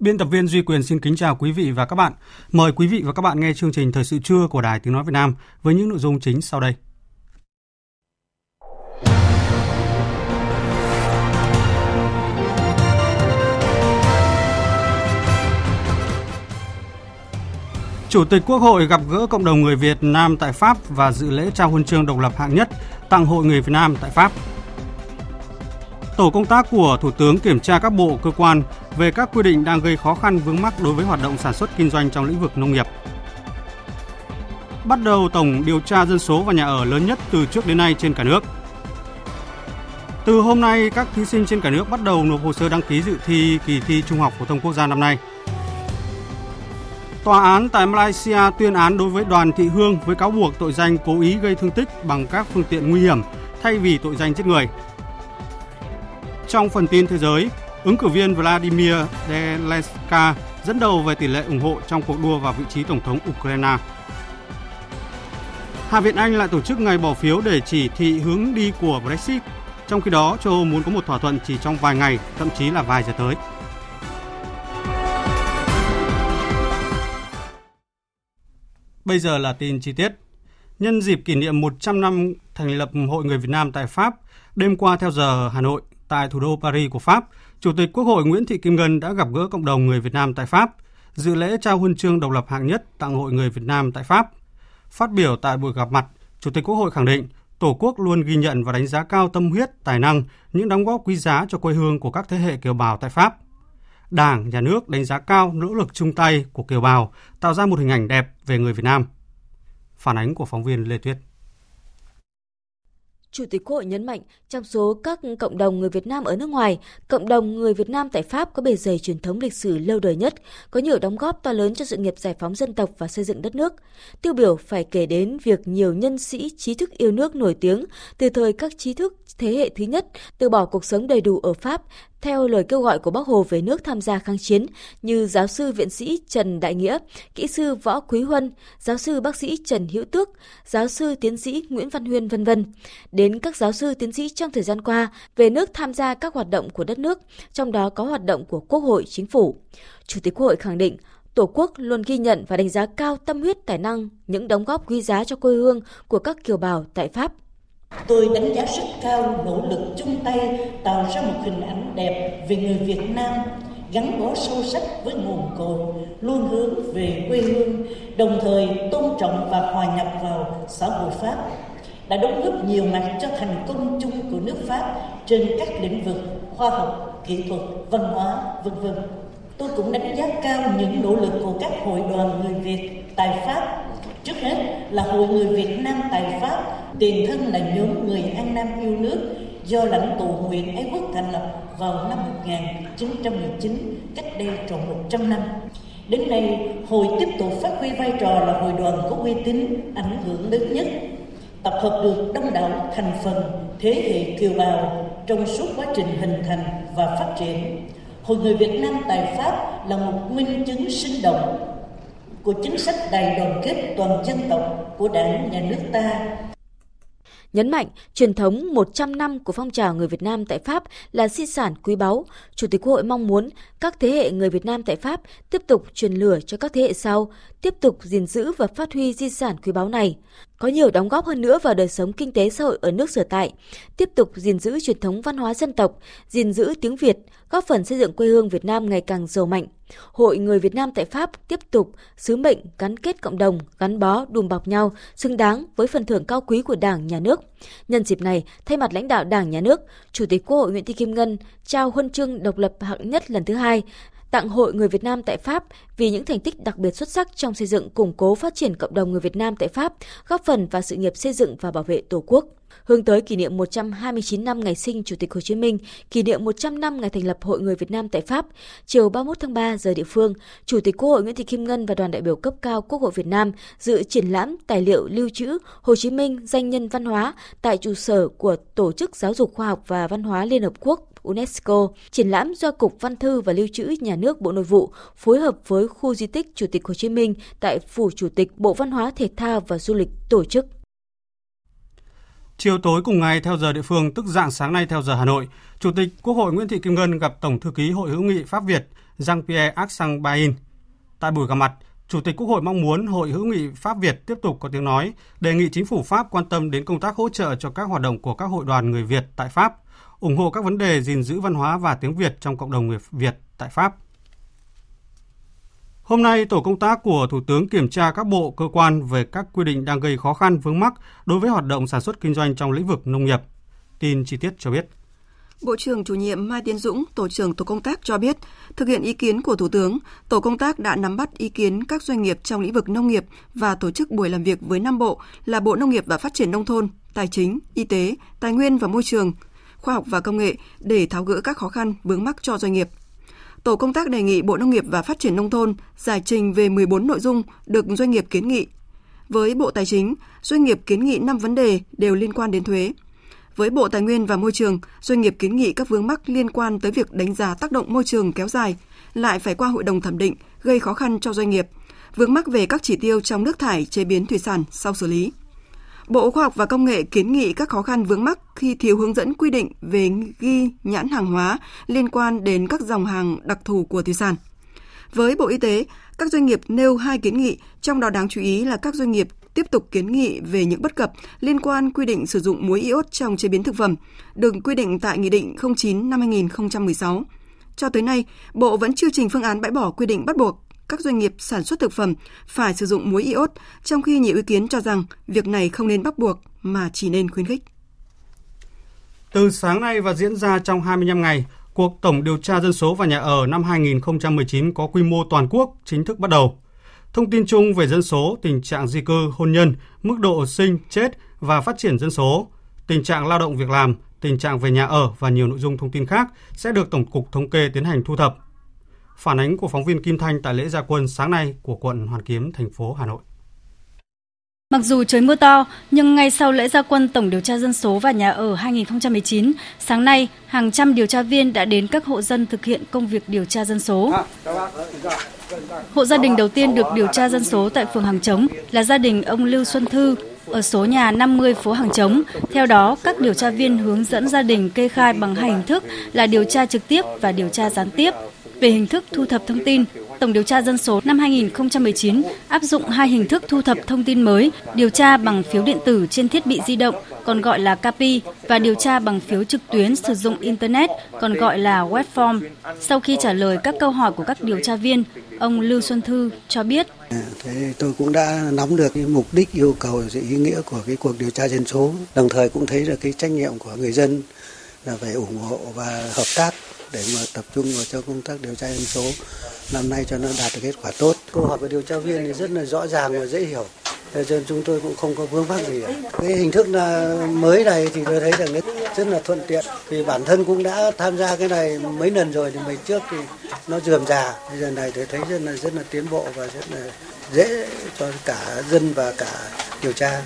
Biên tập viên Duy Quyền xin kính chào quý vị và các bạn. Mời quý vị và các bạn nghe chương trình Thời sự trưa của Đài Tiếng Nói Việt Nam với những nội dung chính sau đây. Chủ tịch Quốc hội gặp gỡ cộng đồng người Việt Nam tại Pháp và dự lễ trao huân chương độc lập hạng nhất, tặng Hội người Việt Nam tại Pháp. Tổ công tác của Thủ tướng kiểm tra các bộ, cơ quan về các quy định đang gây khó khăn vướng mắc đối với hoạt động sản xuất kinh doanh trong lĩnh vực nông nghiệp. Bắt đầu tổng điều tra dân số và nhà ở lớn nhất từ trước đến nay trên cả nước. Từ hôm nay, các thí sinh trên cả nước bắt đầu nộp hồ sơ đăng ký dự thi kỳ thi Trung học phổ thông quốc gia năm nay. Tòa án tại Malaysia tuyên án đối với Đoàn Thị Hương với cáo buộc tội danh cố ý gây thương tích bằng các phương tiện nguy hiểm thay vì tội danh giết người. Trong phần tin thế giới, ứng cử viên Vladimir Zelenska dẫn đầu về tỷ lệ ủng hộ trong cuộc đua vào vị trí tổng thống Ukraine. Hạ viện Anh lại tổ chức ngày bỏ phiếu để chỉ thị hướng đi của Brexit. Trong khi đó, châu Âu muốn có một thỏa thuận chỉ trong vài ngày, thậm chí là vài giờ tới. Bây giờ là tin chi tiết. Nhân dịp kỷ niệm 100 năm thành lập Hội người Việt Nam tại Pháp, đêm qua theo giờ Hà Nội, tại thủ đô Paris của Pháp, Chủ tịch Quốc hội Nguyễn Thị Kim Ngân đã gặp gỡ cộng đồng người Việt Nam tại Pháp, dự lễ trao huân chương độc lập hạng nhất tặng Hội người Việt Nam tại Pháp. Phát biểu tại buổi gặp mặt, Chủ tịch Quốc hội khẳng định Tổ quốc luôn ghi nhận và đánh giá cao tâm huyết, tài năng, những đóng góp quý giá cho quê hương của các thế hệ kiều bào tại Pháp. Đảng, Nhà nước đánh giá cao nỗ lực chung tay của kiều bào tạo ra một hình ảnh đẹp về người Việt Nam. Phản ánh của phóng viên Lê Tuyết. Chủ tịch Quốc hội nhấn mạnh, trong số các cộng đồng người Việt Nam ở nước ngoài, cộng đồng người Việt Nam tại Pháp có bề dày truyền thống lịch sử lâu đời nhất, có nhiều đóng góp to lớn cho sự nghiệp giải phóng dân tộc và xây dựng đất nước. Tiêu biểu phải kể đến việc nhiều nhân sĩ trí thức yêu nước nổi tiếng từ thời các trí thức thế hệ thứ nhất từ bỏ cuộc sống đầy đủ ở Pháp theo lời kêu gọi của Bác Hồ về nước tham gia kháng chiến như giáo sư viện sĩ Trần Đại Nghĩa, kỹ sư Võ Quý Huân, giáo sư bác sĩ Trần Hữu Tước, giáo sư tiến sĩ Nguyễn Văn Huyên vân vân, đến các giáo sư tiến sĩ trong thời gian qua về nước tham gia các hoạt động của đất nước, trong đó có hoạt động của Quốc hội, Chính phủ. Chủ tịch Quốc hội khẳng định Tổ quốc luôn ghi nhận và đánh giá cao tâm huyết tài năng, những đóng góp quý giá cho quê hương của các kiều bào tại Pháp. Tôi đánh giá rất cao nỗ lực chung tay tạo ra một hình ảnh đẹp về người Việt Nam gắn bó sâu sắc với nguồn cội, luôn hướng về quê hương, đồng thời tôn trọng và hòa nhập vào xã hội Pháp đã đóng góp nhiều mặt cho thành công chung của nước Pháp trên các lĩnh vực khoa học, kỹ thuật, văn hóa, vân vân. Tôi cũng đánh giá cao những nỗ lực của các hội đoàn người Việt tại Pháp. Trước hết là Hội người Việt Nam tại Pháp, tiền thân là nhóm người An Nam yêu nước do lãnh tụ Nguyễn Ái Quốc thành lập vào năm 1919, cách đây tròn 100 năm. Đến nay, hội tiếp tục phát huy vai trò là hội đoàn có uy tín, ảnh hưởng lớn nhất, tập hợp được đông đảo thành phần thế hệ kiều bào trong suốt quá trình hình thành và phát triển. Hội người Việt Nam tại Pháp là một minh chứng sinh động của chính sách đại đoàn kết toàn dân tộc của Đảng, Nhà nước ta Nhấn mạnh, truyền thống 100 năm của phong trào người Việt Nam tại Pháp là di sản quý báu. Chủ tịch Quốc hội mong muốn các thế hệ người Việt Nam tại Pháp tiếp tục truyền lửa cho các thế hệ sau, tiếp tục gìn giữ và phát huy di sản quý báu này. có nhiều đóng góp hơn nữa vào đời sống kinh tế xã hội ở nước sở tại, tiếp tục gìn giữ truyền thống văn hóa dân tộc, gìn giữ tiếng Việt, góp phần xây dựng quê hương Việt Nam ngày càng giàu mạnh. Hội người Việt Nam tại Pháp tiếp tục sứ mệnh gắn kết cộng đồng, gắn bó, đùm bọc nhau, xứng đáng với phần thưởng cao quý của Đảng, Nhà nước. Nhân dịp này, thay mặt lãnh đạo Đảng, Nhà nước, Chủ tịch Quốc hội Nguyễn Thị Kim Ngân trao huân chương độc lập hạng nhất lần thứ hai tặng Hội Người Việt Nam tại Pháp vì những thành tích đặc biệt xuất sắc trong xây dựng củng cố phát triển cộng đồng người Việt Nam tại Pháp, góp phần vào sự nghiệp xây dựng và bảo vệ Tổ quốc. Hướng tới kỷ niệm 129 năm ngày sinh Chủ tịch Hồ Chí Minh, kỷ niệm 100 năm ngày thành lập Hội Người Việt Nam tại Pháp, chiều 31 tháng 3 giờ địa phương, Chủ tịch Quốc hội Nguyễn Thị Kim Ngân và đoàn đại biểu cấp cao Quốc hội Việt Nam dự triển lãm tài liệu lưu trữ Hồ Chí Minh danh nhân văn hóa tại trụ sở của Tổ chức Giáo dục Khoa học và Văn hóa Liên Hợp Quốc UNESCO. Triển lãm do Cục Văn thư và Lưu trữ Nhà nước Bộ Nội vụ phối hợp với khu di tích Chủ tịch Hồ Chí Minh tại Phủ Chủ tịch Bộ Văn hóa Thể thao và Du lịch tổ chức. Chiều tối cùng ngày theo giờ địa phương, tức dạng sáng nay theo giờ Hà Nội, Chủ tịch Quốc hội Nguyễn Thị Kim Ngân gặp Tổng thư ký Hội hữu nghị Pháp Việt Jean-Pierre Axang Bain. Tại buổi gặp mặt, Chủ tịch Quốc hội mong muốn Hội hữu nghị Pháp Việt tiếp tục có tiếng nói, đề nghị chính phủ Pháp quan tâm đến công tác hỗ trợ cho các hoạt động của các hội đoàn người Việt tại Pháp, ủng hộ các vấn đề gìn giữ văn hóa và tiếng Việt trong cộng đồng người Việt tại Pháp. Hôm nay, tổ công tác của Thủ tướng kiểm tra các bộ, cơ quan về các quy định đang gây khó khăn vướng mắc đối với hoạt động sản xuất kinh doanh trong lĩnh vực nông nghiệp. Tin chi tiết cho biết. Bộ trưởng chủ nhiệm Mai Tiến Dũng, tổ trưởng tổ công tác cho biết, thực hiện ý kiến của Thủ tướng, tổ công tác đã nắm bắt ý kiến các doanh nghiệp trong lĩnh vực nông nghiệp và tổ chức buổi làm việc với năm bộ là Bộ Nông nghiệp và Phát triển nông thôn, Tài chính, Y tế, Tài nguyên và Môi trường, Khoa học và Công nghệ để tháo gỡ các khó khăn vướng mắc cho doanh nghiệp. Tổ công tác đề nghị Bộ Nông nghiệp và Phát triển Nông thôn giải trình về 14 nội dung được doanh nghiệp kiến nghị. Với Bộ Tài chính, doanh nghiệp kiến nghị 5 vấn đề đều liên quan đến thuế. Với Bộ Tài nguyên và Môi trường, doanh nghiệp kiến nghị các vướng mắc liên quan tới việc đánh giá tác động môi trường kéo dài, lại phải qua hội đồng thẩm định, gây khó khăn cho doanh nghiệp, vướng mắc về các chỉ tiêu trong nước thải chế biến thủy sản sau xử lý. Bộ Khoa học và Công nghệ kiến nghị các khó khăn vướng mắc khi thiếu hướng dẫn quy định về ghi nhãn hàng hóa liên quan đến các dòng hàng đặc thù của thủy sản. Với Bộ Y tế, các doanh nghiệp nêu hai kiến nghị, trong đó đáng chú ý là các doanh nghiệp tiếp tục kiến nghị về những bất cập liên quan quy định sử dụng muối iốt trong chế biến thực phẩm, được quy định tại Nghị định 09 năm 2016. Cho tới nay, Bộ vẫn chưa trình phương án bãi bỏ quy định bắt buộc các doanh nghiệp sản xuất thực phẩm phải sử dụng muối iốt, trong khi nhiều ý kiến cho rằng việc này không nên bắt buộc mà chỉ nên khuyến khích. Từ sáng nay và diễn ra trong 25 ngày, cuộc tổng điều tra dân số và nhà ở năm 2019 có quy mô toàn quốc chính thức bắt đầu. Thông tin chung về dân số, tình trạng di cư, hôn nhân, mức độ sinh, chết và phát triển dân số, tình trạng lao động việc làm, tình trạng về nhà ở và nhiều nội dung thông tin khác sẽ được Tổng cục Thống kê tiến hành thu thập Phản ánh của phóng viên Kim Thanh tại lễ gia quân sáng nay của quận Hoàn Kiếm, thành phố Hà Nội. Mặc dù trời mưa to, nhưng ngay sau lễ gia quân Tổng điều tra dân số và nhà ở 2019, sáng nay, hàng trăm điều tra viên đã đến các hộ dân thực hiện công việc điều tra dân số. Hộ gia đình đầu tiên được điều tra dân số tại phường Hàng Trống là gia đình ông Lưu Xuân Thư ở số nhà 50 phố Hàng Trống. Theo đó, các điều tra viên hướng dẫn gia đình kê khai bằng hai hình thức là điều tra trực tiếp và điều tra gián tiếp về hình thức thu thập thông tin, Tổng điều tra dân số năm 2019 áp dụng hai hình thức thu thập thông tin mới, điều tra bằng phiếu điện tử trên thiết bị di động, còn gọi là CAPI, và điều tra bằng phiếu trực tuyến sử dụng Internet, còn gọi là web form. Sau khi trả lời các câu hỏi của các điều tra viên, ông Lưu Xuân Thư cho biết. Thế tôi cũng đã nắm được cái mục đích yêu cầu sự ý nghĩa của cái cuộc điều tra dân số, đồng thời cũng thấy được cái trách nhiệm của người dân là phải ủng hộ và hợp tác để mà tập trung vào cho công tác điều tra dân số năm nay cho nó đạt được kết quả tốt. Câu hỏi của điều tra viên thì rất là rõ ràng và dễ hiểu. Thế nên chúng tôi cũng không có vướng mắc gì. Cái hình thức là mới này thì tôi thấy rằng rất là thuận tiện. Vì bản thân cũng đã tham gia cái này mấy lần rồi thì mấy trước thì nó dườm già. Bây giờ này tôi thấy rất là rất là tiến bộ và rất là dễ cho cả dân và cả điều tra.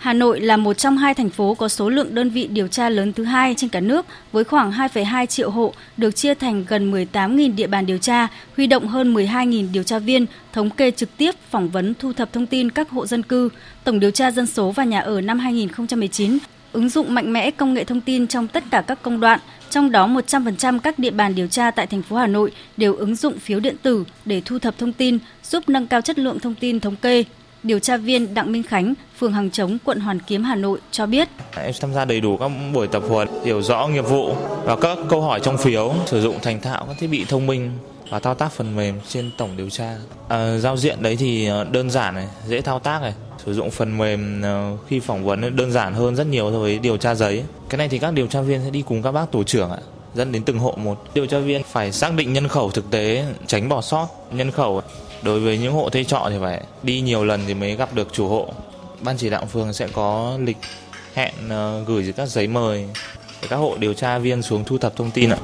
Hà Nội là một trong hai thành phố có số lượng đơn vị điều tra lớn thứ hai trên cả nước với khoảng 2,2 triệu hộ, được chia thành gần 18.000 địa bàn điều tra, huy động hơn 12.000 điều tra viên, thống kê trực tiếp, phỏng vấn, thu thập thông tin các hộ dân cư. Tổng điều tra dân số và nhà ở năm 2019 ứng dụng mạnh mẽ công nghệ thông tin trong tất cả các công đoạn, trong đó 100% các địa bàn điều tra tại thành phố Hà Nội đều ứng dụng phiếu điện tử để thu thập thông tin, giúp nâng cao chất lượng thông tin thống kê điều tra viên Đặng Minh Khánh, phường Hàng Chống, quận Hoàn Kiếm, Hà Nội cho biết. Em tham gia đầy đủ các buổi tập huấn, hiểu rõ nghiệp vụ và các câu hỏi trong phiếu, sử dụng thành thạo các thiết bị thông minh và thao tác phần mềm trên tổng điều tra. À, giao diện đấy thì ờ, đơn giản này, dễ thao tác này, sử dụng phần mềm ờ, khi phỏng vấn đơn giản hơn rất nhiều so với điều tra giấy. Cái này thì các điều tra viên sẽ đi cùng các bác tổ trưởng ạ dẫn đến từng hộ một. Điều tra viên phải xác định nhân khẩu thực tế, tránh bỏ sót nhân khẩu. Đối với những hộ thuê trọ thì phải đi nhiều lần thì mới gặp được chủ hộ. Ban chỉ đạo phường sẽ có lịch hẹn ờ, gửi các giấy mời để các hộ điều tra viên xuống thu thập thông tin ạ.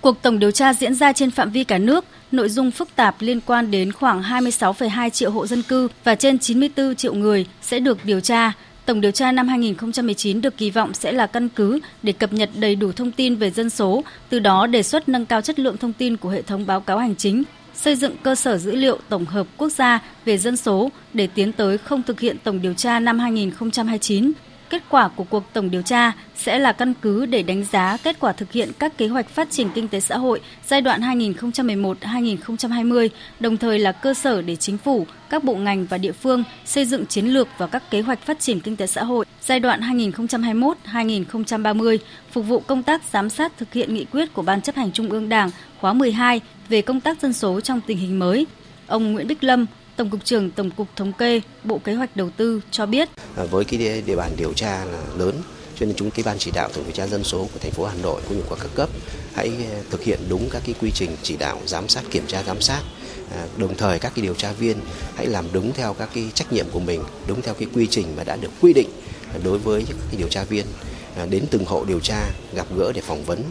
Cuộc tổng điều tra diễn ra trên phạm vi cả nước, nội dung phức tạp liên quan đến khoảng 26,2 triệu hộ dân cư và trên 94 triệu người sẽ được điều tra. Tổng điều tra năm 2019 được kỳ vọng sẽ là căn cứ để cập nhật đầy đủ thông tin về dân số, từ đó đề xuất nâng cao chất lượng thông tin của hệ thống báo cáo hành chính, xây dựng cơ sở dữ liệu tổng hợp quốc gia về dân số để tiến tới không thực hiện tổng điều tra năm 2029 Kết quả của cuộc tổng điều tra sẽ là căn cứ để đánh giá kết quả thực hiện các kế hoạch phát triển kinh tế xã hội giai đoạn 2011-2020, đồng thời là cơ sở để chính phủ, các bộ ngành và địa phương xây dựng chiến lược và các kế hoạch phát triển kinh tế xã hội giai đoạn 2021-2030, phục vụ công tác giám sát thực hiện nghị quyết của Ban chấp hành Trung ương Đảng khóa 12 về công tác dân số trong tình hình mới. Ông Nguyễn Bích Lâm, Tổng cục trưởng Tổng cục Thống kê, Bộ Kế hoạch Đầu tư cho biết. À, với cái địa bàn điều tra là lớn, cho nên chúng cái ban chỉ đạo tổng điều tra dân số của thành phố Hà Nội cũng như của các cấp hãy à, thực hiện đúng các cái quy trình chỉ đạo giám sát kiểm tra giám sát à, đồng thời các cái điều tra viên hãy làm đúng theo các cái trách nhiệm của mình đúng theo cái quy trình mà đã được quy định đối với các cái điều tra viên đến từng hộ điều tra gặp gỡ để phỏng vấn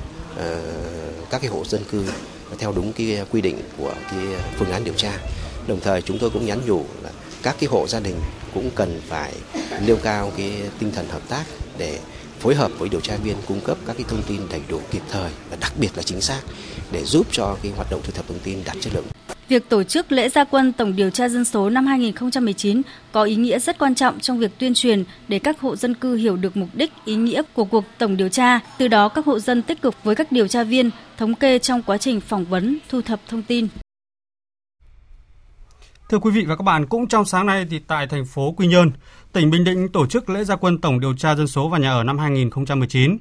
các cái hộ dân cư theo đúng cái quy định của cái phương án điều tra Đồng thời chúng tôi cũng nhắn nhủ là các cái hộ gia đình cũng cần phải nêu cao cái tinh thần hợp tác để phối hợp với điều tra viên cung cấp các cái thông tin đầy đủ kịp thời và đặc biệt là chính xác để giúp cho cái hoạt động thu thập thông tin đạt chất lượng. Việc tổ chức lễ gia quân tổng điều tra dân số năm 2019 có ý nghĩa rất quan trọng trong việc tuyên truyền để các hộ dân cư hiểu được mục đích, ý nghĩa của cuộc tổng điều tra. Từ đó các hộ dân tích cực với các điều tra viên, thống kê trong quá trình phỏng vấn, thu thập thông tin. Thưa quý vị và các bạn, cũng trong sáng nay thì tại thành phố Quy Nhơn, tỉnh Bình Định tổ chức lễ gia quân tổng điều tra dân số và nhà ở năm 2019.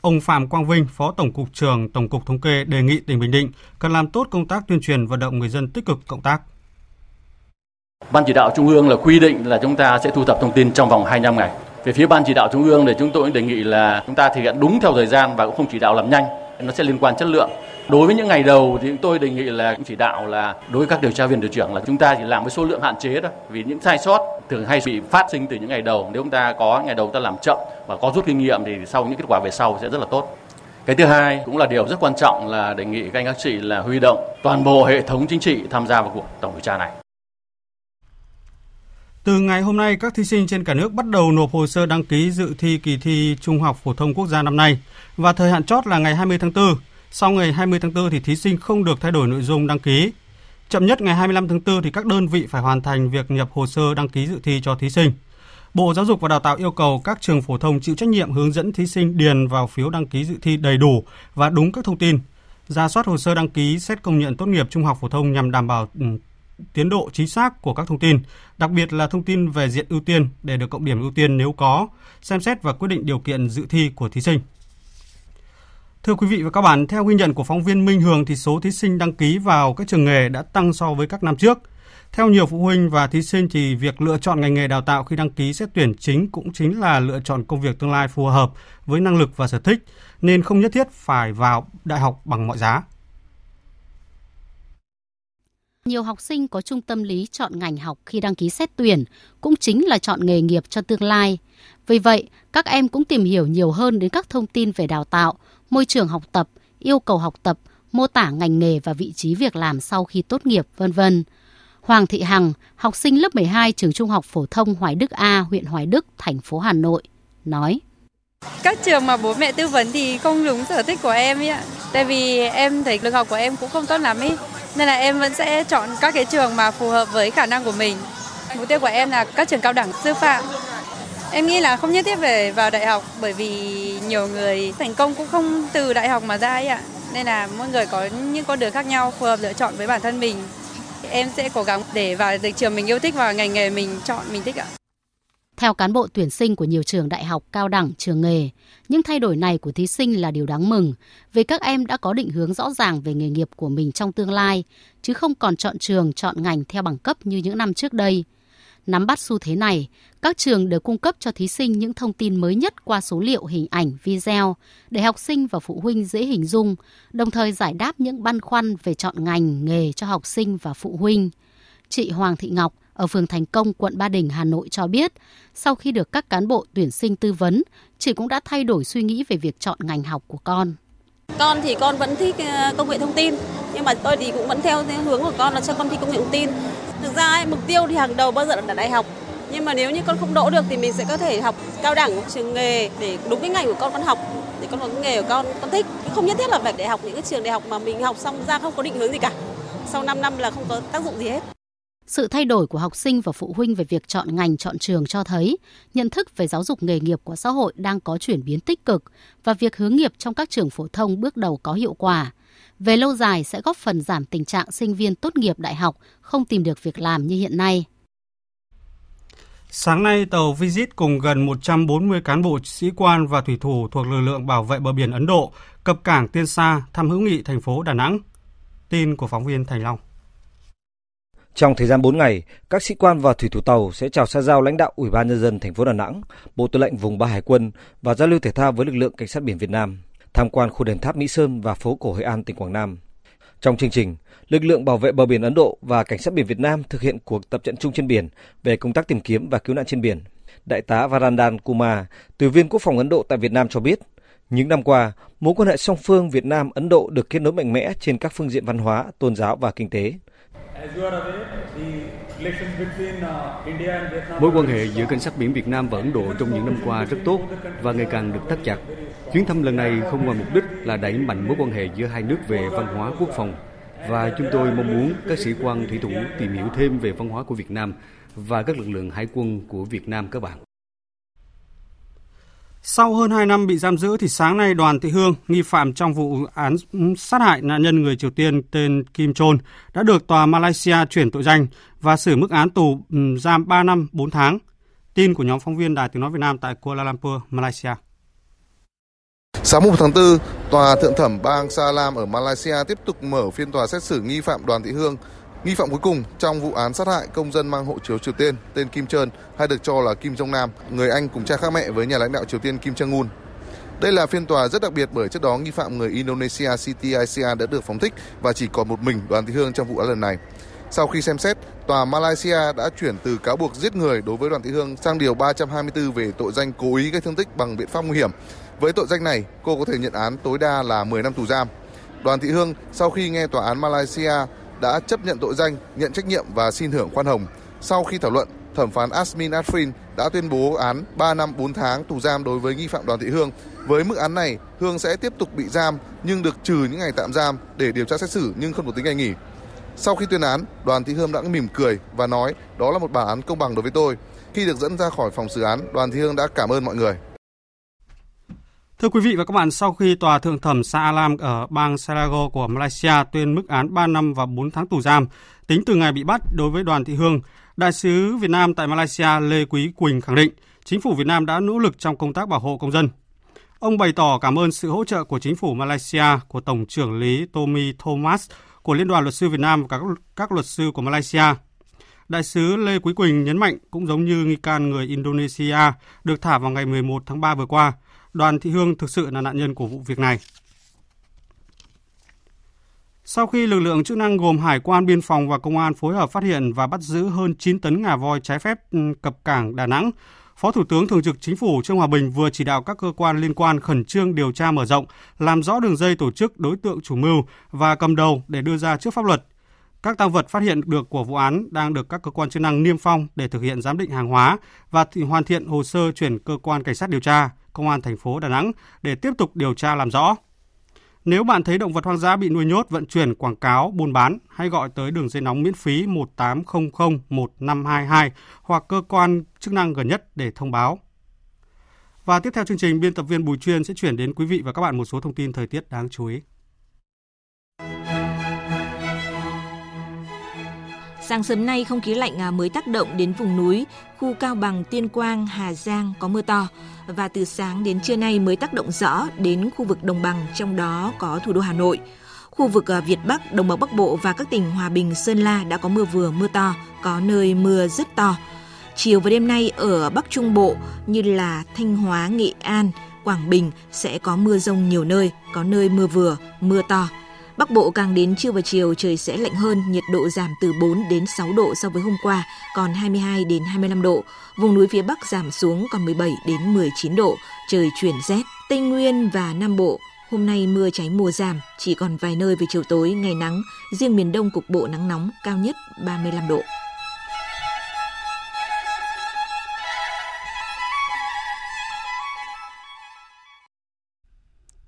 Ông Phạm Quang Vinh, Phó Tổng cục trưởng Tổng cục Thống kê đề nghị tỉnh Bình Định cần làm tốt công tác tuyên truyền vận động người dân tích cực cộng tác. Ban chỉ đạo Trung ương là quy định là chúng ta sẽ thu thập thông tin trong vòng 25 ngày. Về phía Ban chỉ đạo Trung ương thì chúng tôi đề nghị là chúng ta thực hiện đúng theo thời gian và cũng không chỉ đạo làm nhanh, nó sẽ liên quan chất lượng. Đối với những ngày đầu thì chúng tôi đề nghị là chỉ đạo là đối với các điều tra viên điều trưởng là chúng ta chỉ làm với số lượng hạn chế thôi. Vì những sai sót thường hay bị phát sinh từ những ngày đầu. Nếu chúng ta có ngày đầu ta làm chậm và có rút kinh nghiệm thì sau những kết quả về sau sẽ rất là tốt. Cái thứ hai cũng là điều rất quan trọng là đề nghị các anh các chị là huy động toàn bộ hệ thống chính trị tham gia vào cuộc tổng điều tra này. Từ ngày hôm nay, các thí sinh trên cả nước bắt đầu nộp hồ sơ đăng ký dự thi kỳ thi Trung học phổ thông quốc gia năm nay và thời hạn chót là ngày 20 tháng 4. Sau ngày 20 tháng 4 thì thí sinh không được thay đổi nội dung đăng ký. Chậm nhất ngày 25 tháng 4 thì các đơn vị phải hoàn thành việc nhập hồ sơ đăng ký dự thi cho thí sinh. Bộ Giáo dục và Đào tạo yêu cầu các trường phổ thông chịu trách nhiệm hướng dẫn thí sinh điền vào phiếu đăng ký dự thi đầy đủ và đúng các thông tin, ra soát hồ sơ đăng ký xét công nhận tốt nghiệp trung học phổ thông nhằm đảm bảo ừ, tiến độ chính xác của các thông tin, đặc biệt là thông tin về diện ưu tiên để được cộng điểm ưu tiên nếu có, xem xét và quyết định điều kiện dự thi của thí sinh. Thưa quý vị và các bạn, theo ghi nhận của phóng viên Minh Hường thì số thí sinh đăng ký vào các trường nghề đã tăng so với các năm trước. Theo nhiều phụ huynh và thí sinh thì việc lựa chọn ngành nghề đào tạo khi đăng ký xét tuyển chính cũng chính là lựa chọn công việc tương lai phù hợp với năng lực và sở thích, nên không nhất thiết phải vào đại học bằng mọi giá. Nhiều học sinh có chung tâm lý chọn ngành học khi đăng ký xét tuyển cũng chính là chọn nghề nghiệp cho tương lai. Vì vậy, các em cũng tìm hiểu nhiều hơn đến các thông tin về đào tạo, môi trường học tập, yêu cầu học tập, mô tả ngành nghề và vị trí việc làm sau khi tốt nghiệp, vân vân. Hoàng Thị Hằng, học sinh lớp 12 trường Trung học phổ thông Hoài Đức A, huyện Hoài Đức, thành phố Hà Nội, nói: Các trường mà bố mẹ tư vấn thì không đúng sở thích của em ấy ạ. Tại vì em thấy lực học của em cũng không tốt lắm ấy, nên là em vẫn sẽ chọn các cái trường mà phù hợp với khả năng của mình. Mục tiêu của em là các trường cao đẳng sư phạm Em nghĩ là không nhất thiết phải vào đại học bởi vì nhiều người thành công cũng không từ đại học mà ra ấy ạ. Nên là mỗi người có những con đường khác nhau phù hợp lựa chọn với bản thân mình. Em sẽ cố gắng để vào được trường mình yêu thích và ngành nghề mình chọn mình thích ạ. Theo cán bộ tuyển sinh của nhiều trường đại học, cao đẳng, trường nghề, những thay đổi này của thí sinh là điều đáng mừng vì các em đã có định hướng rõ ràng về nghề nghiệp của mình trong tương lai, chứ không còn chọn trường, chọn ngành theo bằng cấp như những năm trước đây. Nắm bắt xu thế này, các trường đều cung cấp cho thí sinh những thông tin mới nhất qua số liệu hình ảnh, video để học sinh và phụ huynh dễ hình dung, đồng thời giải đáp những băn khoăn về chọn ngành, nghề cho học sinh và phụ huynh. Chị Hoàng Thị Ngọc ở phường Thành Công, quận Ba Đình, Hà Nội cho biết, sau khi được các cán bộ tuyển sinh tư vấn, chị cũng đã thay đổi suy nghĩ về việc chọn ngành học của con. Con thì con vẫn thích ờ, công nghệ thông tin, nhưng mà tôi thì cũng vẫn theo hướng của con là cho con thi công nghệ thông tin. Thực ra ấy, mục tiêu thì hàng đầu bao giờ là đại học, nhưng mà nếu như con không đỗ được thì mình sẽ có thể học cao đẳng trường nghề để đúng cái ngành của con con học để con có cái nghề của con con thích. Không nhất thiết là phải để học những cái trường đại học mà mình học xong ra không có định hướng gì cả. Sau 5 năm là không có tác dụng gì hết. Sự thay đổi của học sinh và phụ huynh về việc chọn ngành chọn trường cho thấy nhận thức về giáo dục nghề nghiệp của xã hội đang có chuyển biến tích cực và việc hướng nghiệp trong các trường phổ thông bước đầu có hiệu quả. Về lâu dài sẽ góp phần giảm tình trạng sinh viên tốt nghiệp đại học không tìm được việc làm như hiện nay. Sáng nay, tàu Visit cùng gần 140 cán bộ sĩ quan và thủy thủ thuộc lực lượng bảo vệ bờ biển Ấn Độ cập cảng Tiên Sa thăm hữu nghị thành phố Đà Nẵng. Tin của phóng viên Thành Long. Trong thời gian 4 ngày, các sĩ quan và thủy thủ tàu sẽ chào xa giao lãnh đạo Ủy ban nhân dân thành phố Đà Nẵng, Bộ Tư lệnh vùng 3 Hải quân và giao lưu thể thao với lực lượng cảnh sát biển Việt Nam, tham quan khu đền tháp Mỹ Sơn và phố cổ Hội An tỉnh Quảng Nam. Trong chương trình, lực lượng bảo vệ bờ biển Ấn Độ và cảnh sát biển Việt Nam thực hiện cuộc tập trận chung trên biển về công tác tìm kiếm và cứu nạn trên biển. Đại tá Varandan Kumar, tùy viên quốc phòng Ấn Độ tại Việt Nam cho biết, những năm qua, mối quan hệ song phương Việt Nam Ấn Độ được kết nối mạnh mẽ trên các phương diện văn hóa, tôn giáo và kinh tế. Mối quan hệ giữa cảnh sát biển Việt Nam và Ấn Độ trong những năm qua rất tốt và ngày càng được thắt chặt. Chuyến thăm lần này không ngoài mục đích là đẩy mạnh mối quan hệ giữa hai nước về văn hóa quốc phòng và chúng tôi mong muốn các sĩ quan thủy thủ tìm hiểu thêm về văn hóa của Việt Nam và các lực lượng hải quân của Việt Nam các bạn. Sau hơn 2 năm bị giam giữ thì sáng nay Đoàn Thị Hương, nghi phạm trong vụ án sát hại nạn nhân người Triều Tiên tên Kim Chol, đã được tòa Malaysia chuyển tội danh và xử mức án tù giam 3 năm 4 tháng. Tin của nhóm phóng viên Đài Tiếng Nói Việt Nam tại Kuala Lumpur, Malaysia. Sáng 1 tháng 4, Tòa Thượng thẩm bang Salam ở Malaysia tiếp tục mở phiên tòa xét xử nghi phạm Đoàn Thị Hương, nghi phạm cuối cùng trong vụ án sát hại công dân mang hộ chiếu Triều Tiên tên Kim Trơn hay được cho là Kim Jong Nam, người anh cùng cha khác mẹ với nhà lãnh đạo Triều Tiên Kim Jong Un. Đây là phiên tòa rất đặc biệt bởi trước đó nghi phạm người Indonesia Siti Aisyah đã được phóng thích và chỉ còn một mình Đoàn Thị Hương trong vụ án lần này. Sau khi xem xét, tòa Malaysia đã chuyển từ cáo buộc giết người đối với Đoàn Thị Hương sang điều 324 về tội danh cố ý gây thương tích bằng biện pháp nguy hiểm. Với tội danh này, cô có thể nhận án tối đa là 10 năm tù giam. Đoàn Thị Hương sau khi nghe tòa án Malaysia đã chấp nhận tội danh, nhận trách nhiệm và xin hưởng khoan hồng. Sau khi thảo luận, thẩm phán Asmin Afrin đã tuyên bố án 3 năm 4 tháng tù giam đối với nghi phạm Đoàn Thị Hương. Với mức án này, Hương sẽ tiếp tục bị giam nhưng được trừ những ngày tạm giam để điều tra xét xử nhưng không có tính ngày nghỉ. Sau khi tuyên án, Đoàn Thị Hương đã mỉm cười và nói đó là một bản án công bằng đối với tôi. Khi được dẫn ra khỏi phòng xử án, Đoàn Thị Hương đã cảm ơn mọi người. Thưa quý vị và các bạn, sau khi Tòa Thượng thẩm Sa Alam ở bang Selangor của Malaysia tuyên mức án 3 năm và 4 tháng tù giam, tính từ ngày bị bắt đối với Đoàn Thị Hương, Đại sứ Việt Nam tại Malaysia Lê Quý Quỳnh khẳng định chính phủ Việt Nam đã nỗ lực trong công tác bảo hộ công dân. Ông bày tỏ cảm ơn sự hỗ trợ của chính phủ Malaysia, của Tổng trưởng lý Tommy Thomas, của Liên đoàn Luật sư Việt Nam và các, các luật sư của Malaysia. Đại sứ Lê Quý Quỳnh nhấn mạnh cũng giống như nghi can người Indonesia được thả vào ngày 11 tháng 3 vừa qua, Đoàn Thị Hương thực sự là nạn nhân của vụ việc này. Sau khi lực lượng chức năng gồm Hải quan, Biên phòng và Công an phối hợp phát hiện và bắt giữ hơn 9 tấn ngà voi trái phép ừ, cập cảng Đà Nẵng, Phó Thủ tướng Thường trực Chính phủ Trương Hòa Bình vừa chỉ đạo các cơ quan liên quan khẩn trương điều tra mở rộng, làm rõ đường dây tổ chức đối tượng chủ mưu và cầm đầu để đưa ra trước pháp luật. Các tăng vật phát hiện được của vụ án đang được các cơ quan chức năng niêm phong để thực hiện giám định hàng hóa và hoàn thiện hồ sơ chuyển cơ quan cảnh sát điều tra, công an thành phố Đà Nẵng để tiếp tục điều tra làm rõ. Nếu bạn thấy động vật hoang dã bị nuôi nhốt, vận chuyển, quảng cáo, buôn bán, hãy gọi tới đường dây nóng miễn phí 1800 1522 hoặc cơ quan chức năng gần nhất để thông báo. Và tiếp theo chương trình, biên tập viên Bùi Chuyên sẽ chuyển đến quý vị và các bạn một số thông tin thời tiết đáng chú ý. Sáng sớm nay không khí lạnh à, mới tác động đến vùng núi, khu Cao Bằng, Tiên Quang, Hà Giang có mưa to và từ sáng đến trưa nay mới tác động rõ đến khu vực đồng bằng trong đó có thủ đô Hà Nội. Khu vực à, Việt Bắc, Đồng bằng Bắc Bộ và các tỉnh Hòa Bình, Sơn La đã có mưa vừa mưa to, có nơi mưa rất to. Chiều và đêm nay ở Bắc Trung Bộ như là Thanh Hóa, Nghệ An, Quảng Bình sẽ có mưa rông nhiều nơi, có nơi mưa vừa, mưa to. Bắc Bộ càng đến trưa và chiều trời sẽ lạnh hơn, nhiệt độ giảm từ 4 đến 6 độ so với hôm qua, còn 22 đến 25 độ. Vùng núi phía Bắc giảm xuống còn 17 đến 19 độ, trời chuyển rét. Tây Nguyên và Nam Bộ Hôm nay mưa cháy mùa giảm, chỉ còn vài nơi về chiều tối ngày nắng, riêng miền Đông cục bộ nắng nóng cao nhất 35 độ.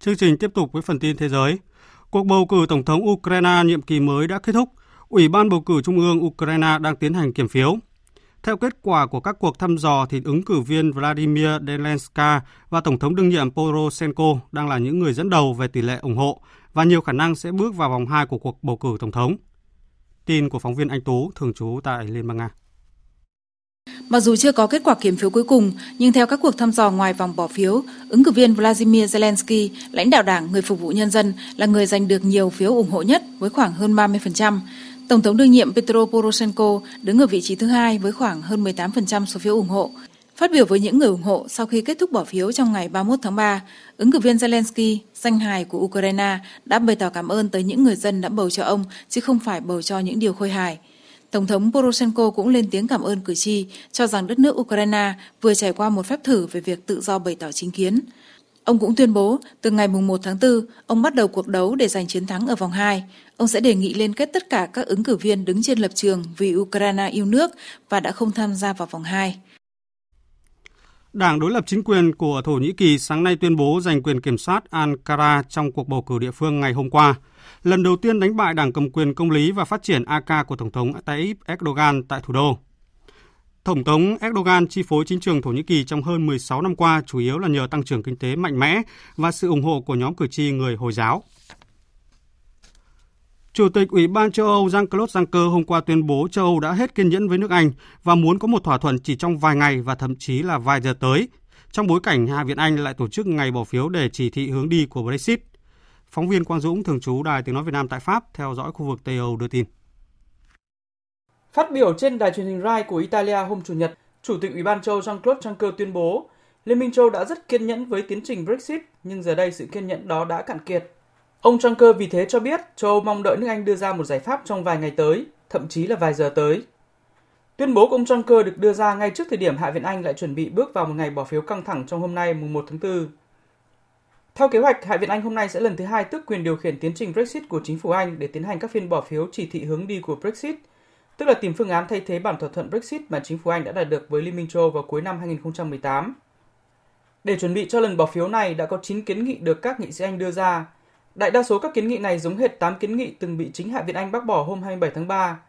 Chương trình tiếp tục với phần tin thế giới. Cuộc bầu cử Tổng thống Ukraine nhiệm kỳ mới đã kết thúc. Ủy ban bầu cử Trung ương Ukraine đang tiến hành kiểm phiếu. Theo kết quả của các cuộc thăm dò thì ứng cử viên Vladimir Zelensky và Tổng thống đương nhiệm Poroshenko đang là những người dẫn đầu về tỷ lệ ủng hộ và nhiều khả năng sẽ bước vào vòng 2 của cuộc bầu cử Tổng thống. Tin của phóng viên Anh Tú, thường trú tại Liên bang Nga. Mặc dù chưa có kết quả kiểm phiếu cuối cùng, nhưng theo các cuộc thăm dò ngoài vòng bỏ phiếu, ứng cử viên Vladimir Zelensky, lãnh đạo đảng Người Phục vụ Nhân dân, là người giành được nhiều phiếu ủng hộ nhất với khoảng hơn 30%. Tổng thống đương nhiệm Petro Poroshenko đứng ở vị trí thứ hai với khoảng hơn 18% số phiếu ủng hộ. Phát biểu với những người ủng hộ sau khi kết thúc bỏ phiếu trong ngày 31 tháng 3, ứng cử viên Zelensky, danh hài của Ukraine, đã bày tỏ cảm ơn tới những người dân đã bầu cho ông, chứ không phải bầu cho những điều khôi hài. Tổng thống Poroshenko cũng lên tiếng cảm ơn cử tri, cho rằng đất nước Ukraine vừa trải qua một phép thử về việc tự do bày tỏ chính kiến. Ông cũng tuyên bố từ ngày 1 tháng 4, ông bắt đầu cuộc đấu để giành chiến thắng ở vòng 2. Ông sẽ đề nghị liên kết tất cả các ứng cử viên đứng trên lập trường vì Ukraine yêu nước và đã không tham gia vào vòng 2. Đảng đối lập chính quyền của Thổ Nhĩ Kỳ sáng nay tuyên bố giành quyền kiểm soát Ankara trong cuộc bầu cử địa phương ngày hôm qua. Lần đầu tiên đánh bại đảng cầm quyền công lý và phát triển AK của Tổng thống Tayyip Erdogan tại thủ đô. Tổng thống Erdogan chi phối chính trường Thổ Nhĩ Kỳ trong hơn 16 năm qua chủ yếu là nhờ tăng trưởng kinh tế mạnh mẽ và sự ủng hộ của nhóm cử tri người Hồi giáo. Chủ tịch Ủy ban châu Âu Jean-Claude Juncker hôm qua tuyên bố châu Âu đã hết kiên nhẫn với nước Anh và muốn có một thỏa thuận chỉ trong vài ngày và thậm chí là vài giờ tới, trong bối cảnh Hạ viện Anh lại tổ chức ngày bỏ phiếu để chỉ thị hướng đi của Brexit. Phóng viên Quang Dũng, thường trú Đài Tiếng Nói Việt Nam tại Pháp, theo dõi khu vực Tây Âu đưa tin. Phát biểu trên đài truyền hình Rai của Italia hôm Chủ nhật, Chủ tịch Ủy ban châu Jean-Claude Juncker tuyên bố Liên minh châu đã rất kiên nhẫn với tiến trình Brexit, nhưng giờ đây sự kiên nhẫn đó đã cạn kiệt. Ông Juncker vì thế cho biết châu Âu mong đợi nước Anh đưa ra một giải pháp trong vài ngày tới, thậm chí là vài giờ tới. Tuyên bố của ông Juncker được đưa ra ngay trước thời điểm Hạ viện Anh lại chuẩn bị bước vào một ngày bỏ phiếu căng thẳng trong hôm nay mùng 1 tháng 4. Theo kế hoạch, Hạ viện Anh hôm nay sẽ lần thứ hai tước quyền điều khiển tiến trình Brexit của chính phủ Anh để tiến hành các phiên bỏ phiếu chỉ thị hướng đi của Brexit, tức là tìm phương án thay thế bản thỏa thuận Brexit mà chính phủ Anh đã đạt được với Liên minh châu vào cuối năm 2018. Để chuẩn bị cho lần bỏ phiếu này đã có 9 kiến nghị được các nghị sĩ Anh đưa ra, Đại đa số các kiến nghị này giống hệt 8 kiến nghị từng bị chính Hạ viện Anh bác bỏ hôm 27 tháng 3.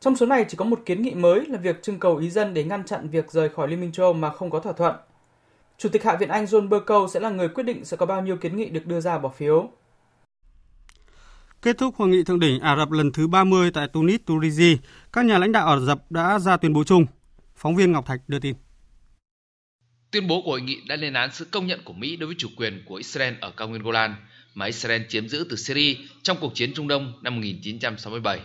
Trong số này chỉ có một kiến nghị mới là việc trưng cầu ý dân để ngăn chặn việc rời khỏi Liên minh châu Âu mà không có thỏa thuận. Chủ tịch Hạ viện Anh John Bercow sẽ là người quyết định sẽ có bao nhiêu kiến nghị được đưa ra bỏ phiếu. Kết thúc hội nghị thượng đỉnh Ả Rập lần thứ 30 tại Tunis, Tunisia, các nhà lãnh đạo Ả Rập đã ra tuyên bố chung. Phóng viên Ngọc Thạch đưa tin. Tuyên bố của hội nghị đã lên án sự công nhận của Mỹ đối với chủ quyền của Israel ở cao nguyên Golan mà Israel chiếm giữ từ Syria trong cuộc chiến Trung Đông năm 1967.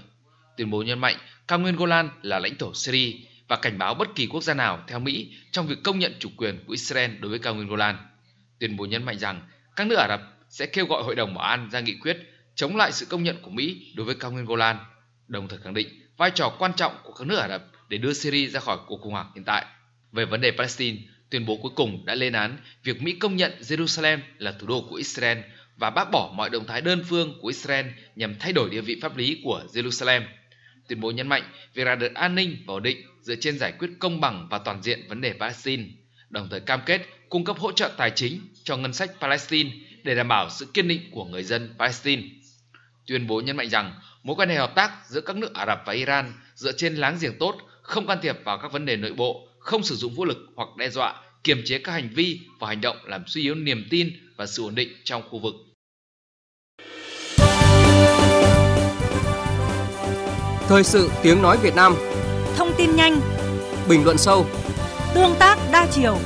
Tuyên bố nhấn mạnh cao nguyên Golan là lãnh thổ Syria và cảnh báo bất kỳ quốc gia nào theo Mỹ trong việc công nhận chủ quyền của Israel đối với cao nguyên Golan. Tuyên bố nhấn mạnh rằng các nước Ả Rập sẽ kêu gọi Hội đồng Bảo an ra nghị quyết chống lại sự công nhận của Mỹ đối với cao nguyên Golan, đồng thời khẳng định vai trò quan trọng của các nước Ả Rập để đưa Syria ra khỏi cuộc khủng hoảng hiện tại. Về vấn đề Palestine, tuyên bố cuối cùng đã lên án việc Mỹ công nhận Jerusalem là thủ đô của Israel và bác bỏ mọi động thái đơn phương của Israel nhằm thay đổi địa vị pháp lý của Jerusalem. Tuyên bố nhấn mạnh việc đạt được an ninh và ổn định dựa trên giải quyết công bằng và toàn diện vấn đề Palestine, đồng thời cam kết cung cấp hỗ trợ tài chính cho ngân sách Palestine để đảm bảo sự kiên định của người dân Palestine. Tuyên bố nhấn mạnh rằng mối quan hệ hợp tác giữa các nước Ả Rập và Iran dựa trên láng giềng tốt, không can thiệp vào các vấn đề nội bộ, không sử dụng vũ lực hoặc đe dọa, kiềm chế các hành vi và hành động làm suy yếu niềm tin và sự ổn định trong khu vực. Thời sự tiếng nói Việt Nam. Thông tin nhanh. Bình luận sâu. Tương tác đa chiều.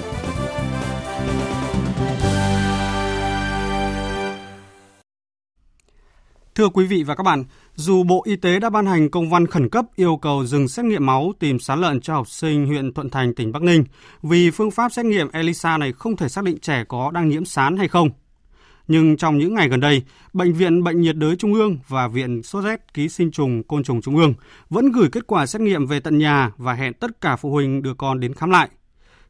Thưa quý vị và các bạn, dù Bộ Y tế đã ban hành công văn khẩn cấp yêu cầu dừng xét nghiệm máu tìm sán lợn cho học sinh huyện Thuận Thành, tỉnh Bắc Ninh, vì phương pháp xét nghiệm ELISA này không thể xác định trẻ có đang nhiễm sán hay không. Nhưng trong những ngày gần đây, Bệnh viện Bệnh nhiệt đới Trung ương và Viện Sốt rét ký sinh trùng côn trùng Trung ương vẫn gửi kết quả xét nghiệm về tận nhà và hẹn tất cả phụ huynh đưa con đến khám lại.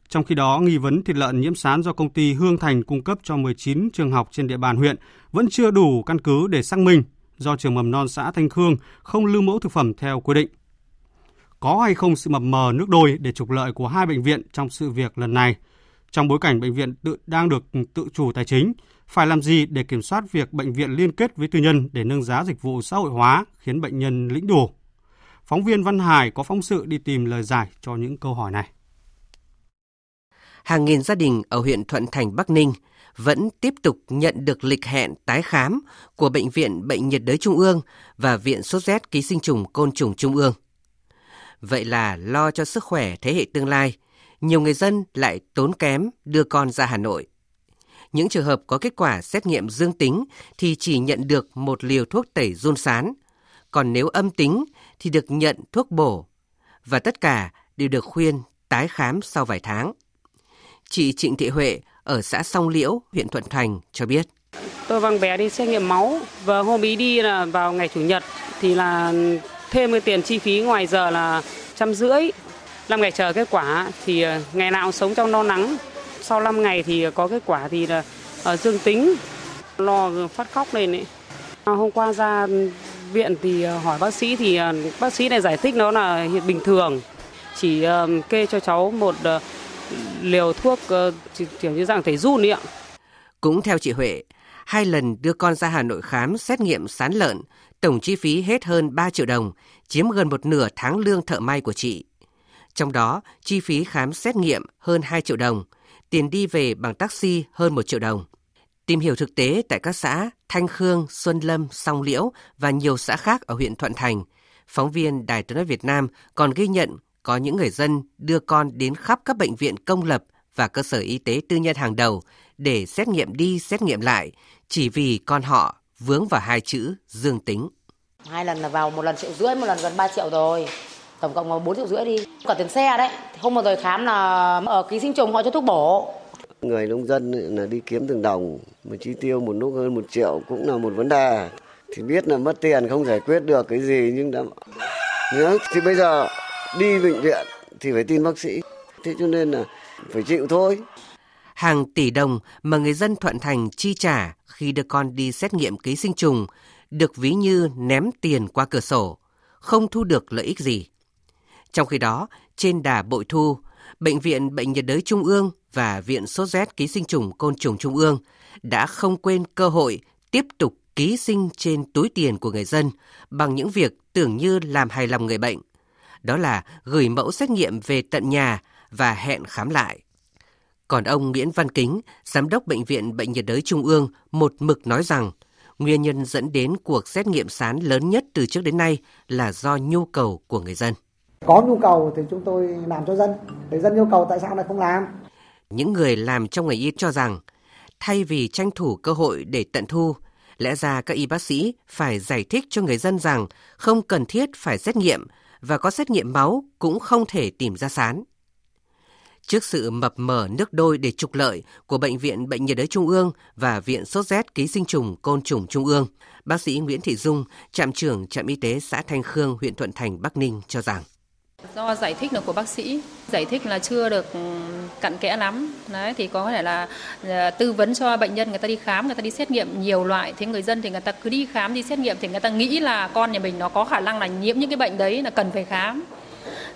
Trong khi đó, nghi vấn thịt lợn nhiễm sán do công ty Hương Thành cung cấp cho 19 trường học trên địa bàn huyện vẫn chưa đủ căn cứ để xác minh do trường mầm non xã Thanh Khương không lưu mẫu thực phẩm theo quy định. Có hay không sự mập mờ nước đôi để trục lợi của hai bệnh viện trong sự việc lần này? Trong bối cảnh bệnh viện tự đang được tự chủ tài chính, phải làm gì để kiểm soát việc bệnh viện liên kết với tư nhân để nâng giá dịch vụ xã hội hóa khiến bệnh nhân lĩnh đủ? Phóng viên Văn Hải có phóng sự đi tìm lời giải cho những câu hỏi này. Hàng nghìn gia đình ở huyện Thuận Thành, Bắc Ninh vẫn tiếp tục nhận được lịch hẹn tái khám của Bệnh viện Bệnh nhiệt đới Trung ương và Viện Sốt rét ký sinh trùng côn trùng Trung ương. Vậy là lo cho sức khỏe thế hệ tương lai, nhiều người dân lại tốn kém đưa con ra Hà Nội. Những trường hợp có kết quả xét nghiệm dương tính thì chỉ nhận được một liều thuốc tẩy run sán, còn nếu âm tính thì được nhận thuốc bổ. Và tất cả đều được khuyên tái khám sau vài tháng. Chị Trịnh Thị Huệ ở xã Song Liễu, huyện Thuận Thành cho biết. Tôi văng bé đi xét nghiệm máu và hôm ý đi là vào ngày chủ nhật thì là thêm cái tiền chi phí ngoài giờ là trăm rưỡi. 5 ngày chờ kết quả thì ờ, ngày nào sống trong no nắng. Sau 5 ngày thì có kết quả thì là ở dương tính. Lo phát khóc lên ấy. Ờ, hôm qua ra viện thì ờ, hỏi bác sĩ thì bác sĩ này giải thích nó là hiện bình thường. Chỉ kê cho cháu một liều thuốc kiểu như dạng thể run ạ. Cũng theo chị Huệ, hai lần đưa con ra Hà Nội khám xét nghiệm sán lợn, tổng chi phí hết hơn 3 triệu đồng, chiếm gần một nửa tháng lương thợ may của chị. Trong đó, chi phí khám xét nghiệm hơn 2 triệu đồng, tiền đi về bằng taxi hơn 1 triệu đồng. Tìm hiểu thực tế tại các xã Thanh Khương, Xuân Lâm, Song Liễu và nhiều xã khác ở huyện Thuận Thành, phóng viên Đài Tiếng nói Việt Nam còn ghi nhận có những người dân đưa con đến khắp các bệnh viện công lập và cơ sở y tế tư nhân hàng đầu để xét nghiệm đi xét nghiệm lại chỉ vì con họ vướng vào hai chữ dương tính. Hai lần là vào một lần triệu rưỡi, một lần gần 3 triệu rồi. Tổng cộng là 4 triệu rưỡi đi. Cả tiền xe đấy. Hôm vừa rồi khám là ở ký sinh trùng họ cho thuốc bổ. Người nông dân là đi kiếm từng đồng, mà chi tiêu một lúc hơn một triệu cũng là một vấn đề. Thì biết là mất tiền không giải quyết được cái gì nhưng đã... Nhớ, thì bây giờ đi bệnh viện thì phải tin bác sĩ. Thế cho nên là phải chịu thôi. Hàng tỷ đồng mà người dân Thuận Thành chi trả khi đưa con đi xét nghiệm ký sinh trùng được ví như ném tiền qua cửa sổ, không thu được lợi ích gì. Trong khi đó, trên đà bội thu, Bệnh viện Bệnh nhiệt đới Trung ương và Viện Sốt rét ký sinh trùng côn trùng Trung ương đã không quên cơ hội tiếp tục ký sinh trên túi tiền của người dân bằng những việc tưởng như làm hài lòng người bệnh đó là gửi mẫu xét nghiệm về tận nhà và hẹn khám lại. Còn ông Nguyễn Văn Kính, Giám đốc Bệnh viện Bệnh nhiệt đới Trung ương, một mực nói rằng nguyên nhân dẫn đến cuộc xét nghiệm sán lớn nhất từ trước đến nay là do nhu cầu của người dân. Có nhu cầu thì chúng tôi làm cho dân, để dân nhu cầu tại sao lại không làm? Những người làm trong ngành y cho rằng thay vì tranh thủ cơ hội để tận thu, lẽ ra các y bác sĩ phải giải thích cho người dân rằng không cần thiết phải xét nghiệm và có xét nghiệm máu cũng không thể tìm ra sán. Trước sự mập mờ nước đôi để trục lợi của Bệnh viện Bệnh nhiệt đới Trung ương và Viện Sốt rét ký sinh trùng côn trùng Trung ương, bác sĩ Nguyễn Thị Dung, trạm trưởng trạm y tế xã Thanh Khương, huyện Thuận Thành, Bắc Ninh cho rằng do giải thích được của bác sĩ. Giải thích là chưa được ừ, cặn kẽ lắm. Đấy thì có thể là ờ, tư vấn cho bệnh nhân người ta đi khám người ta đi xét nghiệm nhiều loại. Thế người dân thì người ta cứ đi khám đi xét nghiệm thì người ta nghĩ là con nhà mình nó có khả năng là nhiễm những cái bệnh đấy là cần phải khám.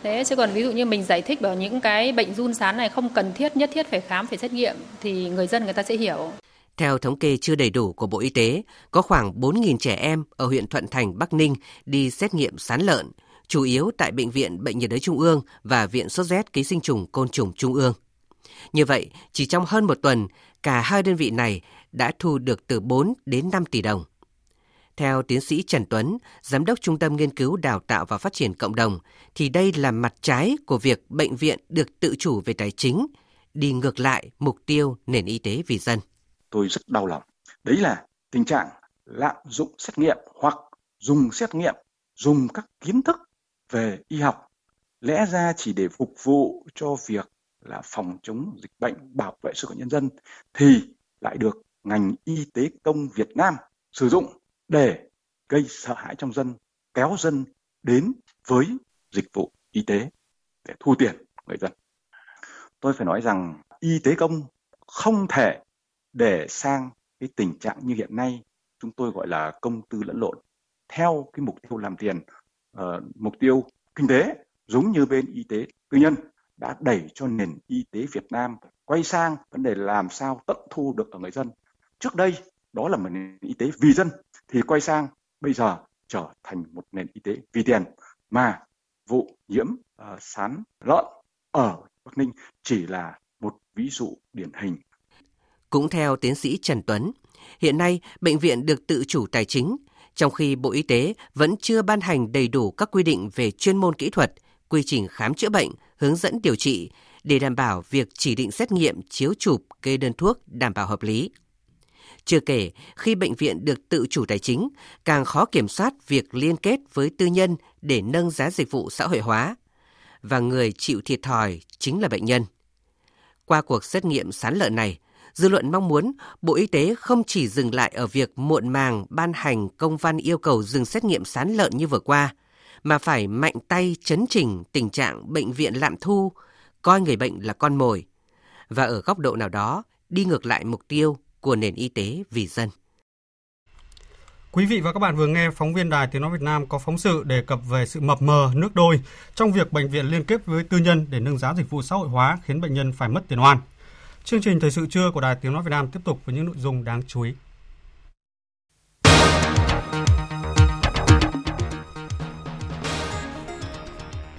Thế chứ còn ví dụ như mình giải thích bảo những cái bệnh run sán này không cần thiết nhất thiết phải khám phải xét nghiệm thì người dân người ta sẽ hiểu. Theo thống kê chưa đầy đủ của Bộ Y tế, có khoảng 4.000 trẻ em ở huyện Thuận Thành, Bắc Ninh đi xét nghiệm sán lợn, chủ yếu tại Bệnh viện Bệnh nhiệt đới Trung ương và Viện Sốt rét ký sinh trùng côn trùng Trung ương. Như vậy, chỉ trong hơn một tuần, cả hai đơn vị này đã thu được từ 4 đến 5 tỷ đồng. Theo tiến sĩ Trần Tuấn, Giám đốc Trung tâm Nghiên cứu Đào tạo và Phát triển Cộng đồng, thì đây là mặt trái của việc bệnh viện được tự chủ về tài chính, đi ngược lại mục tiêu nền y tế vì dân. Tôi rất đau lòng. Đấy là tình trạng lạm dụng xét nghiệm hoặc dùng xét nghiệm, dùng các kiến thức về y học lẽ ra chỉ để phục vụ cho việc là phòng chống dịch bệnh, bảo vệ sức khỏe nhân dân thì lại được ngành y tế công Việt Nam sử dụng để gây sợ hãi trong dân, kéo dân đến với dịch vụ y tế để thu tiền người dân. Tôi phải nói rằng y tế công không thể để sang cái tình trạng như hiện nay chúng tôi gọi là công tư lẫn lộn theo cái mục tiêu làm tiền uh, mục tiêu kinh tế giống như bên y tế tư nhân đã đẩy cho nền y tế Việt Nam quay sang vấn đề làm sao tận thu được ở người dân. Trước đây đó là một nền y tế vì dân thì quay sang bây giờ trở thành một nền y tế vì tiền mà vụ nhiễm uh, sán lợn ở Bắc Ninh chỉ là một ví dụ điển hình. Cũng theo tiến sĩ Trần Tuấn, hiện nay bệnh viện được tự chủ tài chính, trong khi Bộ Y tế vẫn chưa ban hành đầy đủ các quy định về chuyên môn kỹ thuật, quy trình khám chữa bệnh, hướng dẫn điều trị để đảm bảo việc chỉ định xét nghiệm, chiếu chụp, kê đơn thuốc đảm bảo hợp lý. Chưa kể, khi bệnh viện được tự chủ tài chính, càng khó kiểm soát việc liên kết với tư nhân để nâng giá dịch vụ xã hội hóa. Và người chịu thiệt thòi chính là bệnh nhân. Qua cuộc xét nghiệm sán lợn này, dư luận mong muốn Bộ Y tế không chỉ dừng lại ở việc muộn màng ban hành công văn yêu cầu dừng xét nghiệm sán lợn như vừa qua, mà phải mạnh tay chấn chỉnh tình trạng bệnh viện lạm thu, coi người bệnh là con mồi, và ở góc độ nào đó đi ngược lại mục tiêu của nền y tế vì dân. Quý vị và các bạn vừa nghe phóng viên Đài Tiếng Nói Việt Nam có phóng sự đề cập về sự mập mờ nước đôi trong việc bệnh viện liên kết với tư nhân để nâng giá dịch vụ xã hội hóa khiến bệnh nhân phải mất tiền oan. Chương trình Thời sự trưa của Đài Tiếng Nói Việt Nam tiếp tục với những nội dung đáng chú ý.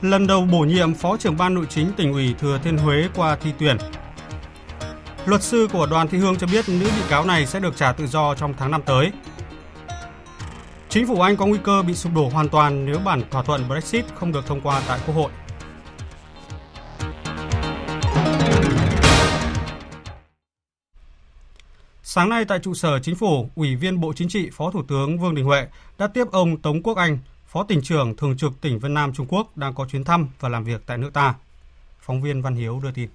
Lần đầu bổ nhiệm Phó trưởng ban nội chính tỉnh ủy Thừa Thiên Huế qua thi tuyển. Luật sư của Đoàn Thị Hương cho biết nữ bị cáo này sẽ được trả tự do trong tháng năm tới. Chính phủ Anh có nguy cơ bị sụp đổ hoàn toàn nếu bản thỏa thuận Brexit không được thông qua tại Quốc hội. Sáng nay tại trụ sở Chính phủ, Ủy viên Bộ Chính trị Phó Thủ tướng Vương Đình Huệ đã tiếp ông Tống Quốc Anh, Phó tỉnh trưởng thường trực tỉnh Vân Nam Trung Quốc đang có chuyến thăm và làm việc tại nước ta. Phóng viên Văn Hiếu đưa tin.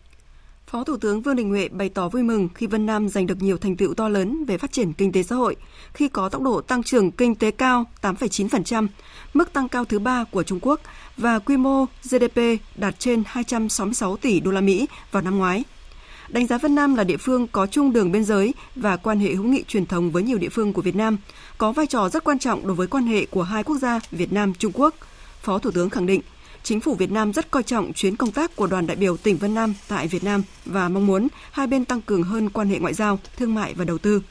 Phó Thủ tướng Vương Đình Huệ bày tỏ vui mừng khi Vân Nam giành được nhiều thành tựu to lớn về phát triển kinh tế xã hội, khi có tốc độ tăng trưởng kinh tế cao 8,9%, mức tăng cao thứ ba của Trung Quốc và quy mô GDP đạt trên 266 tỷ đô la Mỹ vào năm ngoái. Đánh giá Vân Nam là địa phương có chung đường biên giới và quan hệ hữu nghị truyền thống với nhiều địa phương của Việt Nam, có vai trò rất quan trọng đối với quan hệ của hai quốc gia Việt Nam Trung Quốc. Phó Thủ tướng khẳng định, chính phủ Việt Nam rất coi trọng chuyến công tác của đoàn đại biểu tỉnh Vân Nam tại Việt Nam và mong muốn hai bên tăng cường hơn quan hệ ngoại giao, thương mại và đầu tư.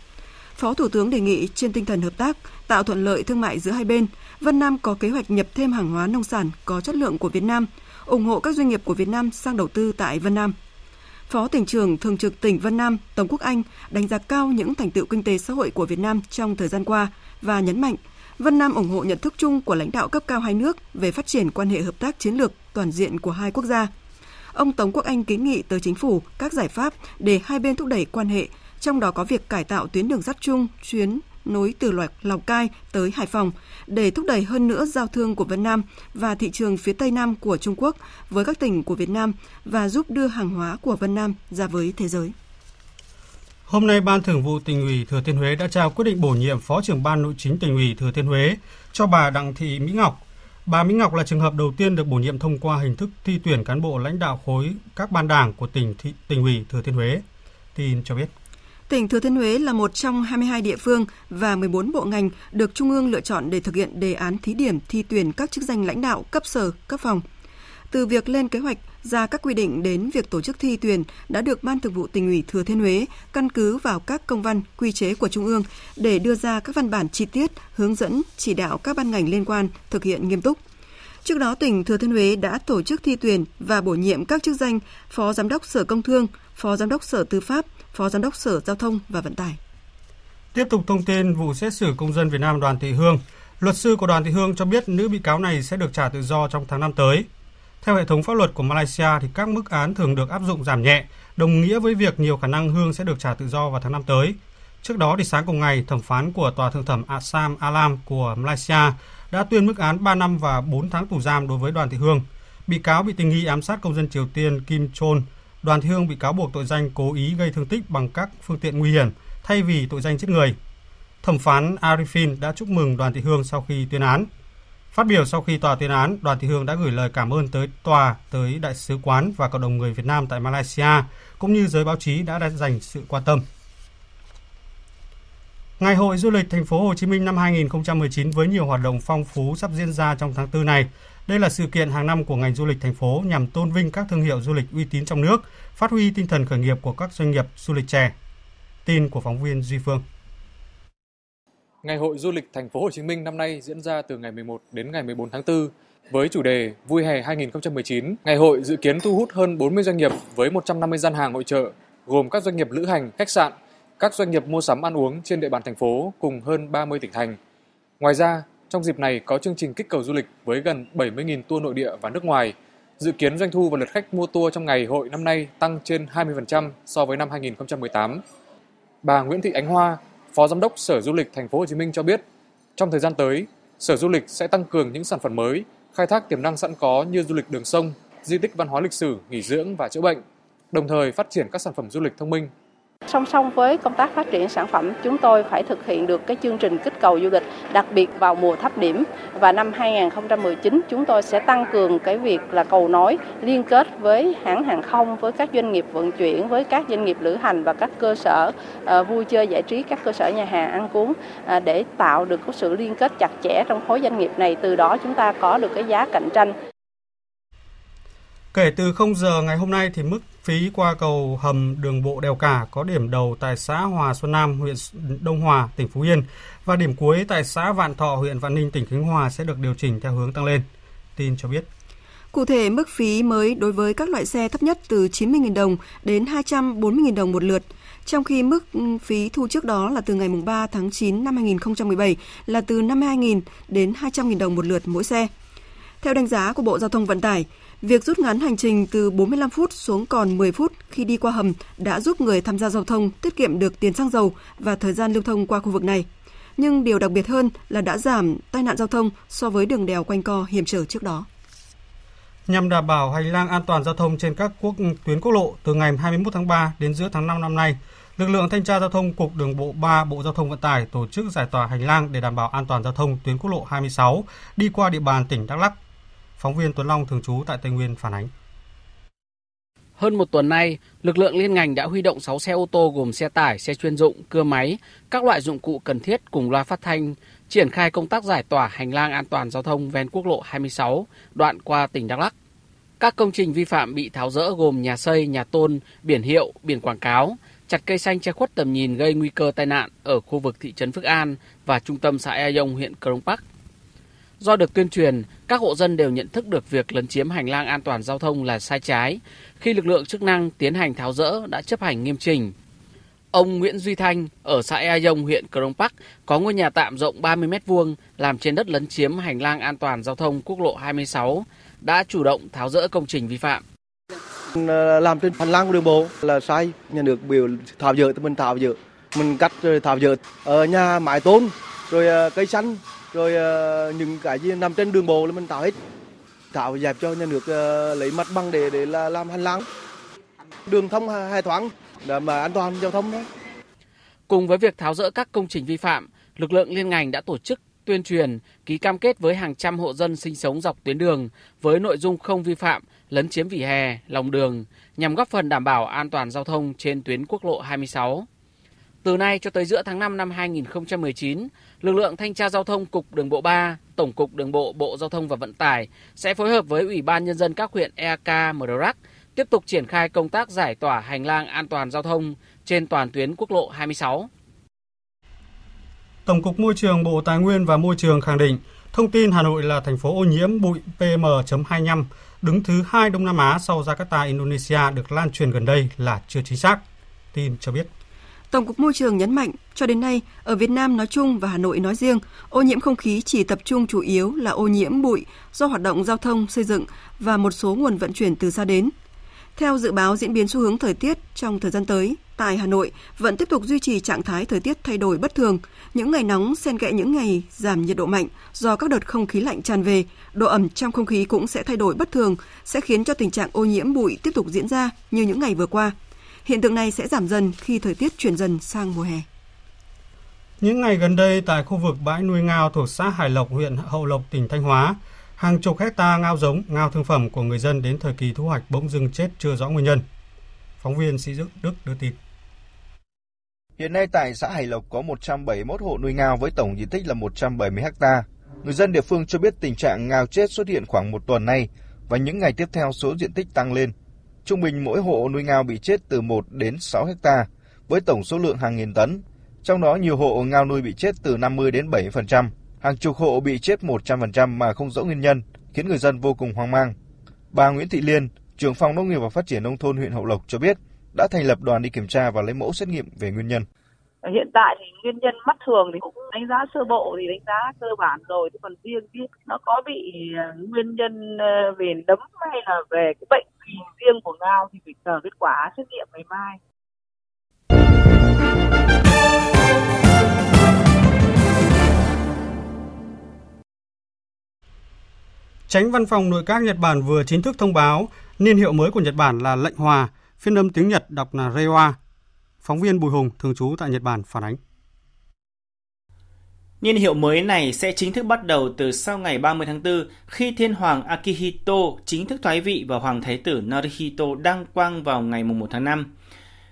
Phó Thủ tướng đề nghị trên tinh thần hợp tác, tạo thuận lợi thương mại giữa hai bên, Vân Nam có kế hoạch nhập thêm hàng hóa nông sản có chất lượng của Việt Nam, ủng hộ các doanh nghiệp của Việt Nam sang đầu tư tại Vân Nam. Phó tỉnh trưởng thường trực tỉnh Vân Nam Tống Quốc Anh đánh giá cao những thành tựu kinh tế xã hội của Việt Nam trong thời gian qua và nhấn mạnh Vân Nam ủng hộ nhận thức chung của lãnh đạo cấp cao hai nước về phát triển quan hệ hợp tác chiến lược toàn diện của hai quốc gia. Ông Tống Quốc Anh kiến nghị tới chính phủ các giải pháp để hai bên thúc đẩy quan hệ, trong đó có việc cải tạo tuyến đường sắt chung chuyến nối từ loại Lào Cai tới Hải Phòng để thúc đẩy hơn nữa giao thương của Vân Nam và thị trường phía Tây Nam của Trung Quốc với các tỉnh của Việt Nam và giúp đưa hàng hóa của Vân Nam ra với thế giới. Hôm nay, Ban Thường vụ tỉnh ủy Thừa Thiên Huế đã trao quyết định bổ nhiệm Phó trưởng Ban Nội chính tỉnh ủy Thừa Thiên Huế cho bà Đặng Thị Mỹ Ngọc. Bà Mỹ Ngọc là trường hợp đầu tiên được bổ nhiệm thông qua hình thức thi tuyển cán bộ lãnh đạo khối các ban đảng của tỉnh thị, tỉnh ủy Thừa Thiên Huế. Tin cho biết. Tỉnh Thừa Thiên Huế là một trong 22 địa phương và 14 bộ ngành được Trung ương lựa chọn để thực hiện đề án thí điểm thi tuyển các chức danh lãnh đạo cấp sở, cấp phòng. Từ việc lên kế hoạch ra các quy định đến việc tổ chức thi tuyển đã được Ban Thường vụ tỉnh ủy Thừa Thiên Huế căn cứ vào các công văn, quy chế của Trung ương để đưa ra các văn bản chi tiết, hướng dẫn, chỉ đạo các ban ngành liên quan thực hiện nghiêm túc. Trước đó, tỉnh Thừa Thiên Huế đã tổ chức thi tuyển và bổ nhiệm các chức danh Phó Giám đốc Sở Công Thương, Phó Giám đốc Sở Tư pháp, Phó Giám đốc Sở Giao thông và Vận tải. Tiếp tục thông tin vụ xét xử công dân Việt Nam Đoàn Thị Hương, luật sư của Đoàn Thị Hương cho biết nữ bị cáo này sẽ được trả tự do trong tháng năm tới. Theo hệ thống pháp luật của Malaysia thì các mức án thường được áp dụng giảm nhẹ, đồng nghĩa với việc nhiều khả năng Hương sẽ được trả tự do vào tháng năm tới. Trước đó thì sáng cùng ngày, thẩm phán của Tòa Thượng thẩm Assam Alam của Malaysia đã tuyên mức án 3 năm và 4 tháng tù giam đối với Đoàn Thị Hương. Bị cáo bị tình nghi ám sát công dân Triều Tiên Kim Chol. Đoàn Thị Hương bị cáo buộc tội danh cố ý gây thương tích bằng các phương tiện nguy hiểm thay vì tội danh giết người. Thẩm phán Arifin đã chúc mừng Đoàn Thị Hương sau khi tuyên án. Phát biểu sau khi tòa tuyên án, Đoàn Thị Hương đã gửi lời cảm ơn tới tòa, tới đại sứ quán và cộng đồng người Việt Nam tại Malaysia, cũng như giới báo chí đã dành sự quan tâm. Ngày hội du lịch thành phố Hồ Chí Minh năm 2019 với nhiều hoạt động phong phú sắp diễn ra trong tháng 4 này. Đây là sự kiện hàng năm của ngành du lịch thành phố nhằm tôn vinh các thương hiệu du lịch uy tín trong nước, phát huy tinh thần khởi nghiệp của các doanh nghiệp du lịch trẻ. Tin của phóng viên Duy Phương. Ngày hội du lịch thành phố Hồ Chí Minh năm nay diễn ra từ ngày 11 đến ngày 14 tháng 4 với chủ đề Vui hè 2019. Ngày hội dự kiến thu hút hơn 40 doanh nghiệp với 150 gian hàng hội trợ, gồm các doanh nghiệp lữ hành, khách sạn, các doanh nghiệp mua sắm ăn uống trên địa bàn thành phố cùng hơn 30 tỉnh thành. Ngoài ra, trong dịp này có chương trình kích cầu du lịch với gần 70.000 tour nội địa và nước ngoài. Dự kiến doanh thu và lượt khách mua tour trong ngày hội năm nay tăng trên 20% so với năm 2018. Bà Nguyễn Thị Ánh Hoa, Phó Giám đốc Sở Du lịch Thành phố Hồ Chí Minh cho biết, trong thời gian tới, Sở Du lịch sẽ tăng cường những sản phẩm mới, khai thác tiềm năng sẵn có như du lịch đường sông, di tích văn hóa lịch sử, nghỉ dưỡng và chữa bệnh, đồng thời phát triển các sản phẩm du lịch thông minh Song song với công tác phát triển sản phẩm, chúng tôi phải thực hiện được cái chương trình kích cầu du lịch, đặc biệt vào mùa thấp điểm và năm 2019 chúng tôi sẽ tăng cường cái việc là cầu nối liên kết với hãng hàng không, với các doanh nghiệp vận chuyển, với các doanh nghiệp lữ hành và các cơ sở uh, vui chơi giải trí, các cơ sở nhà hàng ăn uống uh, để tạo được cái sự liên kết chặt chẽ trong khối doanh nghiệp này, từ đó chúng ta có được cái giá cạnh tranh. Kể từ 0 giờ ngày hôm nay thì mức phí qua cầu hầm đường bộ đèo cả có điểm đầu tại xã Hòa Xuân Nam, huyện Đông Hòa, tỉnh Phú Yên và điểm cuối tại xã Vạn Thọ, huyện Vạn Ninh, tỉnh Khánh Hòa sẽ được điều chỉnh theo hướng tăng lên. Tin cho biết. Cụ thể, mức phí mới đối với các loại xe thấp nhất từ 90.000 đồng đến 240.000 đồng một lượt, trong khi mức ừ, phí thu trước đó là từ ngày 3 tháng 9 năm 2017 là từ 52.000 đến 200.000 đồng một lượt mỗi xe. Theo đánh giá của Bộ Giao thông Vận tải, Việc rút ngắn hành trình từ 45 phút xuống còn 10 phút khi đi qua hầm đã giúp người tham gia giao thông tiết kiệm được tiền xăng dầu và thời gian lưu thông qua khu vực này. Nhưng điều đặc biệt hơn là đã giảm tai nạn giao thông so với đường đèo quanh co hiểm trở trước đó. Nhằm đảm bảo hành lang an toàn giao thông trên các quốc tuyến quốc lộ từ ngày 21 tháng 3 đến giữa tháng 5 năm nay, lực lượng thanh tra giao thông Cục Đường bộ 3 Bộ Giao thông Vận tải tổ chức giải tỏa hành lang để đảm bảo an toàn giao thông tuyến quốc lộ 26 đi qua địa bàn tỉnh Đắk Lắk Phóng viên Tuấn Long thường trú tại Tây Nguyên phản ánh. Hơn một tuần nay, lực lượng liên ngành đã huy động 6 xe ô tô gồm xe tải, xe chuyên dụng, cưa máy, các loại dụng cụ cần thiết cùng loa phát thanh, triển khai công tác giải tỏa hành lang an toàn giao thông ven quốc lộ 26, đoạn qua tỉnh Đắk Lắk. Các công trình vi phạm bị tháo rỡ gồm nhà xây, nhà tôn, biển hiệu, biển quảng cáo, chặt cây xanh che khuất tầm nhìn gây nguy cơ tai nạn ở khu vực thị trấn Phước An và trung tâm xã Ea Dông, huyện Crong Park. Do được tuyên truyền, các hộ dân đều nhận thức được việc lấn chiếm hành lang an toàn giao thông là sai trái. Khi lực lượng chức năng tiến hành tháo rỡ đã chấp hành nghiêm trình Ông Nguyễn Duy Thanh ở xã Ea Dông, huyện Crong Park có ngôi nhà tạm rộng 30 m2 làm trên đất lấn chiếm hành lang an toàn giao thông quốc lộ 26 đã chủ động tháo rỡ công trình vi phạm. Ờ, làm trên hành lang của đường bộ là sai, nhà nước biểu tháo dỡ thì mình tháo dỡ, mình cắt rồi tháo dỡ ở nhà mái tôn rồi ờ, cây xanh rồi ờ, những cái gì nằm trên đường bộ là mình tạo hết. Tạo dẹp cho nhà nước ờ, lấy mặt bằng để để là làm hành lang. Đường thông hai thoáng để mà an toàn giao thông đấy cùng với việc tháo rỡ các công trình vi phạm lực lượng liên ngành đã tổ chức tuyên truyền ký cam kết với hàng trăm hộ dân sinh sống dọc tuyến đường với nội dung không vi phạm lấn chiếm vỉa hè lòng đường nhằm góp phần đảm bảo an toàn giao thông trên tuyến quốc lộ 26 từ nay cho tới giữa tháng 5 năm 2019, lực lượng thanh tra giao thông Cục Đường bộ 3, Tổng cục Đường bộ Bộ Giao thông và Vận tải sẽ phối hợp với Ủy ban Nhân dân các huyện eak Mờ tiếp tục triển khai công tác giải tỏa hành lang an toàn giao thông trên toàn tuyến quốc lộ 26. Tổng cục Môi trường Bộ Tài nguyên và Môi trường khẳng định thông tin Hà Nội là thành phố ô nhiễm bụi PM.25 đứng thứ hai Đông Nam Á sau Jakarta, Indonesia được lan truyền gần đây là chưa chính xác. Tin cho biết. Tổng cục Môi trường nhấn mạnh, cho đến nay, ở Việt Nam nói chung và Hà Nội nói riêng, ô nhiễm không khí chỉ tập trung chủ yếu là ô nhiễm bụi do hoạt động giao thông, xây dựng và một số nguồn vận chuyển từ xa đến. Theo dự báo diễn biến xu hướng thời tiết trong thời gian tới, tại Hà Nội vẫn tiếp tục duy trì trạng thái thời tiết thay đổi bất thường. Những ngày nóng xen kẽ những ngày giảm nhiệt độ mạnh do các đợt không khí lạnh tràn về, độ ẩm trong không khí cũng sẽ thay đổi bất thường, sẽ khiến cho tình trạng ô nhiễm bụi tiếp tục diễn ra như những ngày vừa qua. Hiện tượng này sẽ giảm dần khi thời tiết chuyển dần sang mùa hè. Những ngày gần đây tại khu vực bãi nuôi ngao thuộc xã Hải Lộc, huyện Hậu Lộc, tỉnh Thanh Hóa, hàng chục hecta ngao giống, ngao thương phẩm của người dân đến thời kỳ thu hoạch bỗng dưng chết chưa rõ nguyên nhân. Phóng viên Sĩ Đức đưa tin. Hiện nay tại xã Hải Lộc có 171 hộ nuôi ngao với tổng diện tích là 170 ha. Người dân địa phương cho biết tình trạng ngao chết xuất hiện khoảng một tuần nay và những ngày tiếp theo số diện tích tăng lên. Trung bình mỗi hộ nuôi ngao bị chết từ 1 đến 6 hecta, với tổng số lượng hàng nghìn tấn. Trong đó nhiều hộ ngao nuôi bị chết từ 50 đến 70%, hàng chục hộ bị chết 100% mà không rõ nguyên nhân, khiến người dân vô cùng hoang mang. Bà Nguyễn Thị Liên, trưởng phòng nông nghiệp và phát triển nông thôn huyện Hậu Lộc cho biết, đã thành lập đoàn đi kiểm tra và lấy mẫu xét nghiệm về nguyên nhân. Hiện tại thì nguyên nhân mắt thường thì cũng đánh giá sơ bộ thì đánh giá cơ bản rồi, chứ còn riêng cái nó có bị ờ, nguyên nhân ờ, về nấm hay là về cái bệnh gì riêng của ngao thì phải chờ kết quả xét nghiệm ngày mai. Tránh văn phòng nội các Nhật Bản vừa chính thức thông báo niên hiệu mới của Nhật Bản là lệnh hòa, phiên âm tiếng Nhật đọc là Reiwa. Phóng viên Bùi Hùng, thường trú tại Nhật Bản phản ánh. Niên hiệu mới này sẽ chính thức bắt đầu từ sau ngày 30 tháng 4 khi thiên hoàng Akihito chính thức thoái vị và hoàng thái tử Naruhito đăng quang vào ngày 1 tháng 5.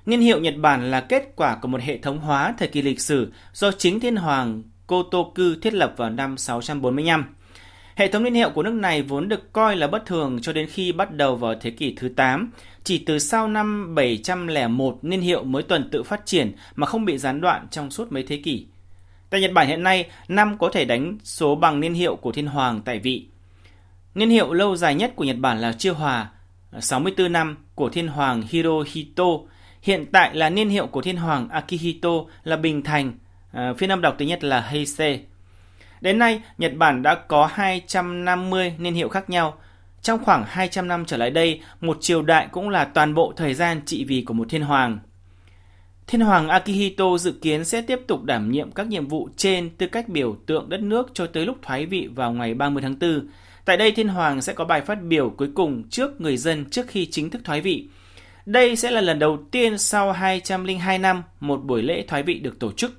Niên hiệu Nhật Bản là kết quả của một hệ thống hóa thời kỳ lịch sử do chính thiên hoàng Kotoku thiết lập vào năm 645. Hệ thống niên hiệu của nước này vốn được coi là bất thường cho đến khi bắt đầu vào thế kỷ thứ 8. Chỉ từ sau năm 701 niên hiệu mới tuần tự phát triển mà không bị gián đoạn trong suốt mấy thế kỷ. Tại Nhật Bản hiện nay, năm có thể đánh số bằng niên hiệu của thiên hoàng tại vị. Niên hiệu lâu dài nhất của Nhật Bản là Chiêu Hòa, 64 năm của thiên hoàng Hirohito. Hiện tại là niên hiệu của thiên hoàng Akihito là Bình Thành, à, phiên âm đọc tiếng Nhật là Heisei. Đến nay, Nhật Bản đã có 250 niên hiệu khác nhau. Trong khoảng 200 năm trở lại đây, một triều đại cũng là toàn bộ thời gian trị vì của một thiên hoàng. Thiên hoàng Akihito dự kiến sẽ tiếp tục đảm nhiệm các nhiệm vụ trên tư cách biểu tượng đất nước cho tới lúc thoái vị vào ngày 30 tháng 4. Tại đây, Thiên hoàng sẽ có bài phát biểu cuối cùng trước người dân trước khi chính thức thoái vị. Đây sẽ là lần đầu tiên sau 202 năm một buổi lễ thoái vị được tổ chức.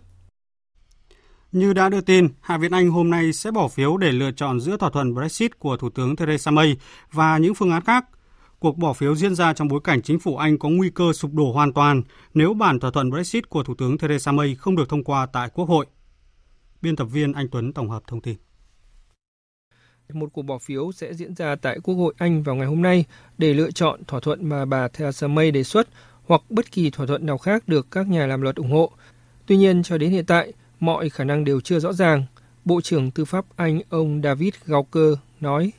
Như đã đưa tin, Hạ viện Anh hôm nay sẽ bỏ phiếu để lựa chọn giữa thỏa thuận Brexit của Thủ tướng Theresa May và những phương án khác. Cuộc bỏ phiếu diễn ra trong bối cảnh chính phủ Anh có nguy cơ sụp đổ hoàn toàn nếu bản thỏa thuận Brexit của Thủ tướng Theresa May không được thông qua tại Quốc hội. Biên tập viên Anh Tuấn tổng hợp thông tin. Một cuộc bỏ phiếu sẽ diễn ra tại Quốc hội Anh vào ngày hôm nay để lựa chọn thỏa thuận mà bà Theresa May đề xuất hoặc bất kỳ thỏa thuận nào khác được các nhà làm luật ủng hộ. Tuy nhiên, cho đến hiện tại, mọi khả năng đều chưa rõ ràng. Bộ trưởng Tư pháp Anh ông David Gauker nói.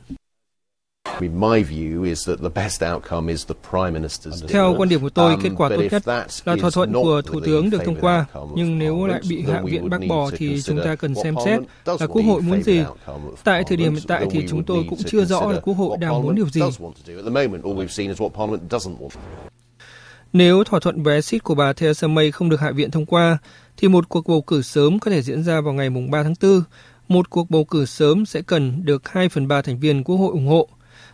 Theo quan điểm của tôi, kết quả tốt nhất là thỏa thuận của Thủ tướng được thông qua, nhưng nếu lại bị Hạ viện bác bỏ thì chúng ta cần xem xét là Quốc hội muốn gì. Tại thời điểm hiện tại thì chúng tôi cũng chưa rõ là Quốc hội đang muốn điều gì. Nếu thỏa thuận Brexit của bà Theresa May không được Hạ viện thông qua, thì một cuộc bầu cử sớm có thể diễn ra vào ngày 3 tháng 4. Một cuộc bầu cử sớm sẽ cần được 2 phần 3 thành viên Quốc hội ủng hộ.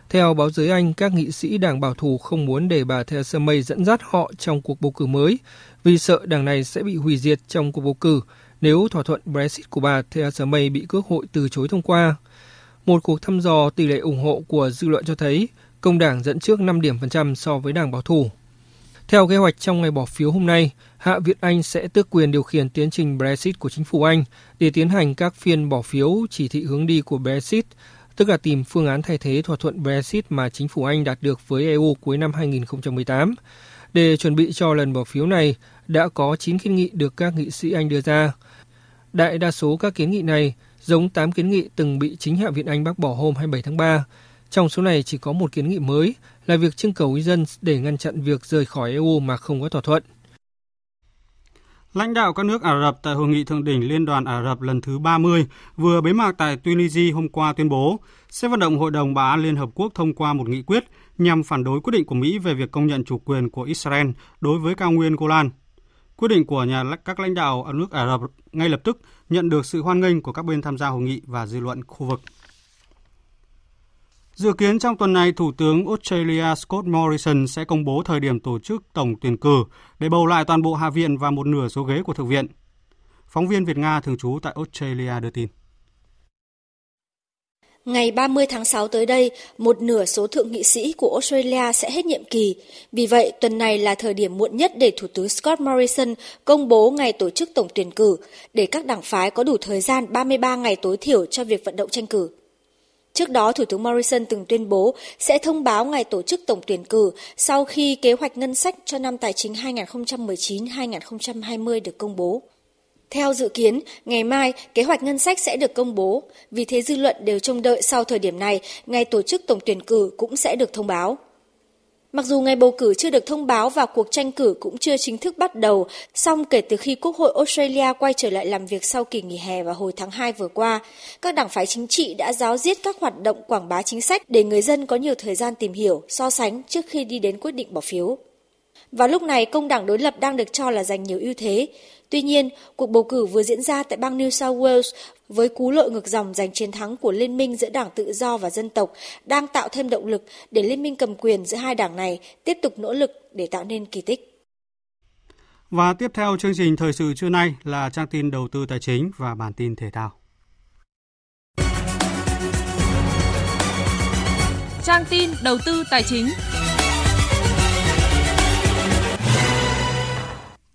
Theo báo giới Anh, các nghị sĩ đảng bảo thủ không muốn để bà Theresa May dẫn dắt họ trong cuộc bầu cử mới vì sợ đảng này sẽ bị hủy diệt trong cuộc bầu cử nếu thỏa thuận Brexit của bà Theresa May bị Quốc hội từ chối thông qua. Một cuộc thăm dò tỷ lệ ủng hộ của dư luận cho thấy công đảng dẫn trước 5 điểm phần trăm so với đảng bảo thủ. Theo kế hoạch trong ngày bỏ phiếu hôm nay, Hạ viện Anh sẽ tước quyền điều khiển tiến trình Brexit của chính phủ Anh để tiến hành các phiên bỏ phiếu chỉ thị hướng đi của Brexit, tức là tìm phương án thay thế thỏa thuận Brexit mà chính phủ Anh đạt được với EU cuối năm 2018. Để chuẩn bị cho lần bỏ phiếu này, đã có 9 kiến nghị được các nghị sĩ Anh đưa ra. Đại đa số các kiến nghị này giống 8 kiến nghị từng bị chính Hạ viện Anh bác bỏ hôm 27 tháng 3. Trong số này chỉ có một kiến nghị mới là việc trưng cầu ý dân để ngăn chặn việc rời khỏi EU mà không có thỏa thuận. Lãnh đạo các nước Ả Rập tại hội nghị thượng đỉnh Liên đoàn Ả Rập lần thứ 30 vừa bế mạc tại Tunisia hôm qua tuyên bố sẽ vận động Hội đồng Bảo an Liên Hợp Quốc thông qua một nghị quyết nhằm phản đối quyết định của Mỹ về việc công nhận chủ quyền của Israel đối với cao nguyên Golan. Quyết định của nhà các lãnh đạo ở nước Ả Rập ngay lập tức nhận được sự hoan nghênh của các bên tham gia hội nghị và dư luận khu vực. Dự kiến trong tuần này, Thủ tướng Australia Scott Morrison sẽ công bố thời điểm tổ chức tổng tuyển cử để bầu lại toàn bộ Hạ viện và một nửa số ghế của Thượng viện. Phóng viên Việt Nga thường trú tại Australia đưa tin. Ngày 30 tháng 6 tới đây, một nửa số thượng nghị sĩ của Australia sẽ hết nhiệm kỳ. Vì vậy, tuần này là thời điểm muộn nhất để Thủ tướng Scott Morrison công bố ngày tổ chức tổng tuyển cử, để các đảng phái có đủ thời gian 33 ngày tối thiểu cho việc vận động tranh cử. Trước đó, Thủ tướng Morrison từng tuyên bố sẽ thông báo ngày tổ chức tổng tuyển cử sau khi kế hoạch ngân sách cho năm tài chính 2019-2020 được công bố. Theo dự kiến, ngày mai kế hoạch ngân sách sẽ được công bố, vì thế dư luận đều trông đợi sau thời điểm này, ngày tổ chức tổng tuyển cử cũng sẽ được thông báo. Mặc dù ngày bầu cử chưa được thông báo và cuộc tranh cử cũng chưa chính thức bắt đầu, song kể từ khi Quốc hội Australia quay trở lại làm việc sau kỳ nghỉ hè vào hồi tháng 2 vừa qua, các đảng phái chính trị đã giáo diết các hoạt động quảng bá chính sách để người dân có nhiều thời gian tìm hiểu, so sánh trước khi đi đến quyết định bỏ phiếu. Và lúc này, công đảng đối lập đang được cho là giành nhiều ưu thế. Tuy nhiên, cuộc bầu cử vừa diễn ra tại bang New South Wales với cú lội ngược dòng giành chiến thắng của liên minh giữa Đảng Tự do và Dân tộc đang tạo thêm động lực để liên minh cầm quyền giữa hai đảng này tiếp tục nỗ lực để tạo nên kỳ tích. Và tiếp theo chương trình thời sự trưa nay là trang tin đầu tư tài chính và bản tin thể thao. Trang tin đầu tư tài chính.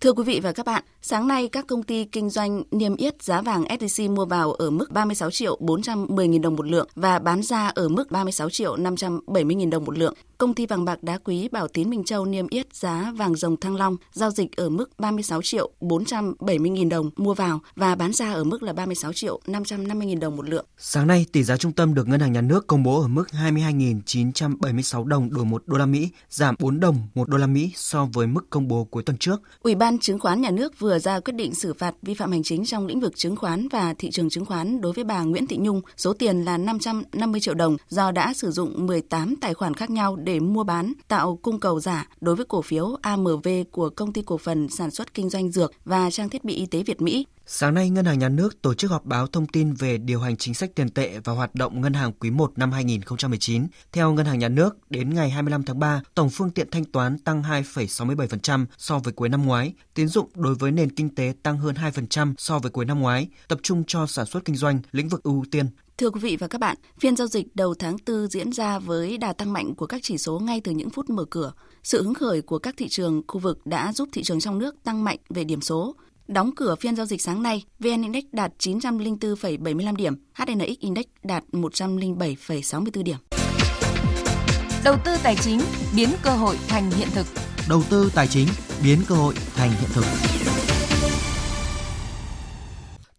Thưa quý vị và các bạn, sáng nay các công ty kinh doanh niêm yết giá vàng SJC mua vào ở mức 36 triệu 410 nghìn đồng một lượng và bán ra ở mức 36 triệu 570 nghìn đồng một lượng. Công ty vàng bạc đá quý Bảo Tín Minh Châu niêm yết giá vàng rồng Thăng Long giao dịch ở mức 36 triệu 470 nghìn đồng mua vào và bán ra ở mức là 36 triệu 550 nghìn đồng một lượng. Sáng nay, tỷ giá trung tâm được Ngân hàng Nhà nước công bố ở mức 22.976 đồng đổi 1 đô la Mỹ, giảm 4 đồng 1 đô la Mỹ so với mức công bố cuối tuần trước. Ủy ban Chứng khoán Nhà nước vừa ra quyết định xử phạt vi phạm hành chính trong lĩnh vực chứng khoán và thị trường chứng khoán đối với bà Nguyễn Thị Nhung, số tiền là 550 triệu đồng do đã sử dụng 18 tài khoản khác nhau để mua bán, tạo cung cầu giả đối với cổ phiếu AMV của công ty cổ phần sản xuất kinh doanh dược và trang thiết bị y tế Việt Mỹ. Sáng nay, Ngân hàng Nhà nước tổ chức họp báo thông tin về điều hành chính sách tiền tệ và hoạt động ngân hàng quý 1 năm 2019. Theo Ngân hàng Nhà nước, đến ngày 25 tháng 3, tổng phương tiện thanh toán tăng 2,67% so với cuối năm ngoái. Tín dụng đối với nền kinh tế tăng hơn 2% so với cuối năm ngoái, tập trung cho sản xuất kinh doanh, lĩnh vực ưu tiên. Thưa quý vị và các bạn, phiên giao dịch đầu tháng 4 diễn ra với đà tăng mạnh của các chỉ số ngay từ những phút mở cửa. Sự hứng khởi của các thị trường khu vực đã giúp thị trường trong nước tăng mạnh về điểm số. Đóng cửa phiên giao dịch sáng nay, VN Index đạt 904,75 điểm, HNX Index đạt 107,64 điểm. Đầu tư tài chính biến cơ hội thành hiện thực. Đầu tư tài chính biến cơ hội thành hiện thực.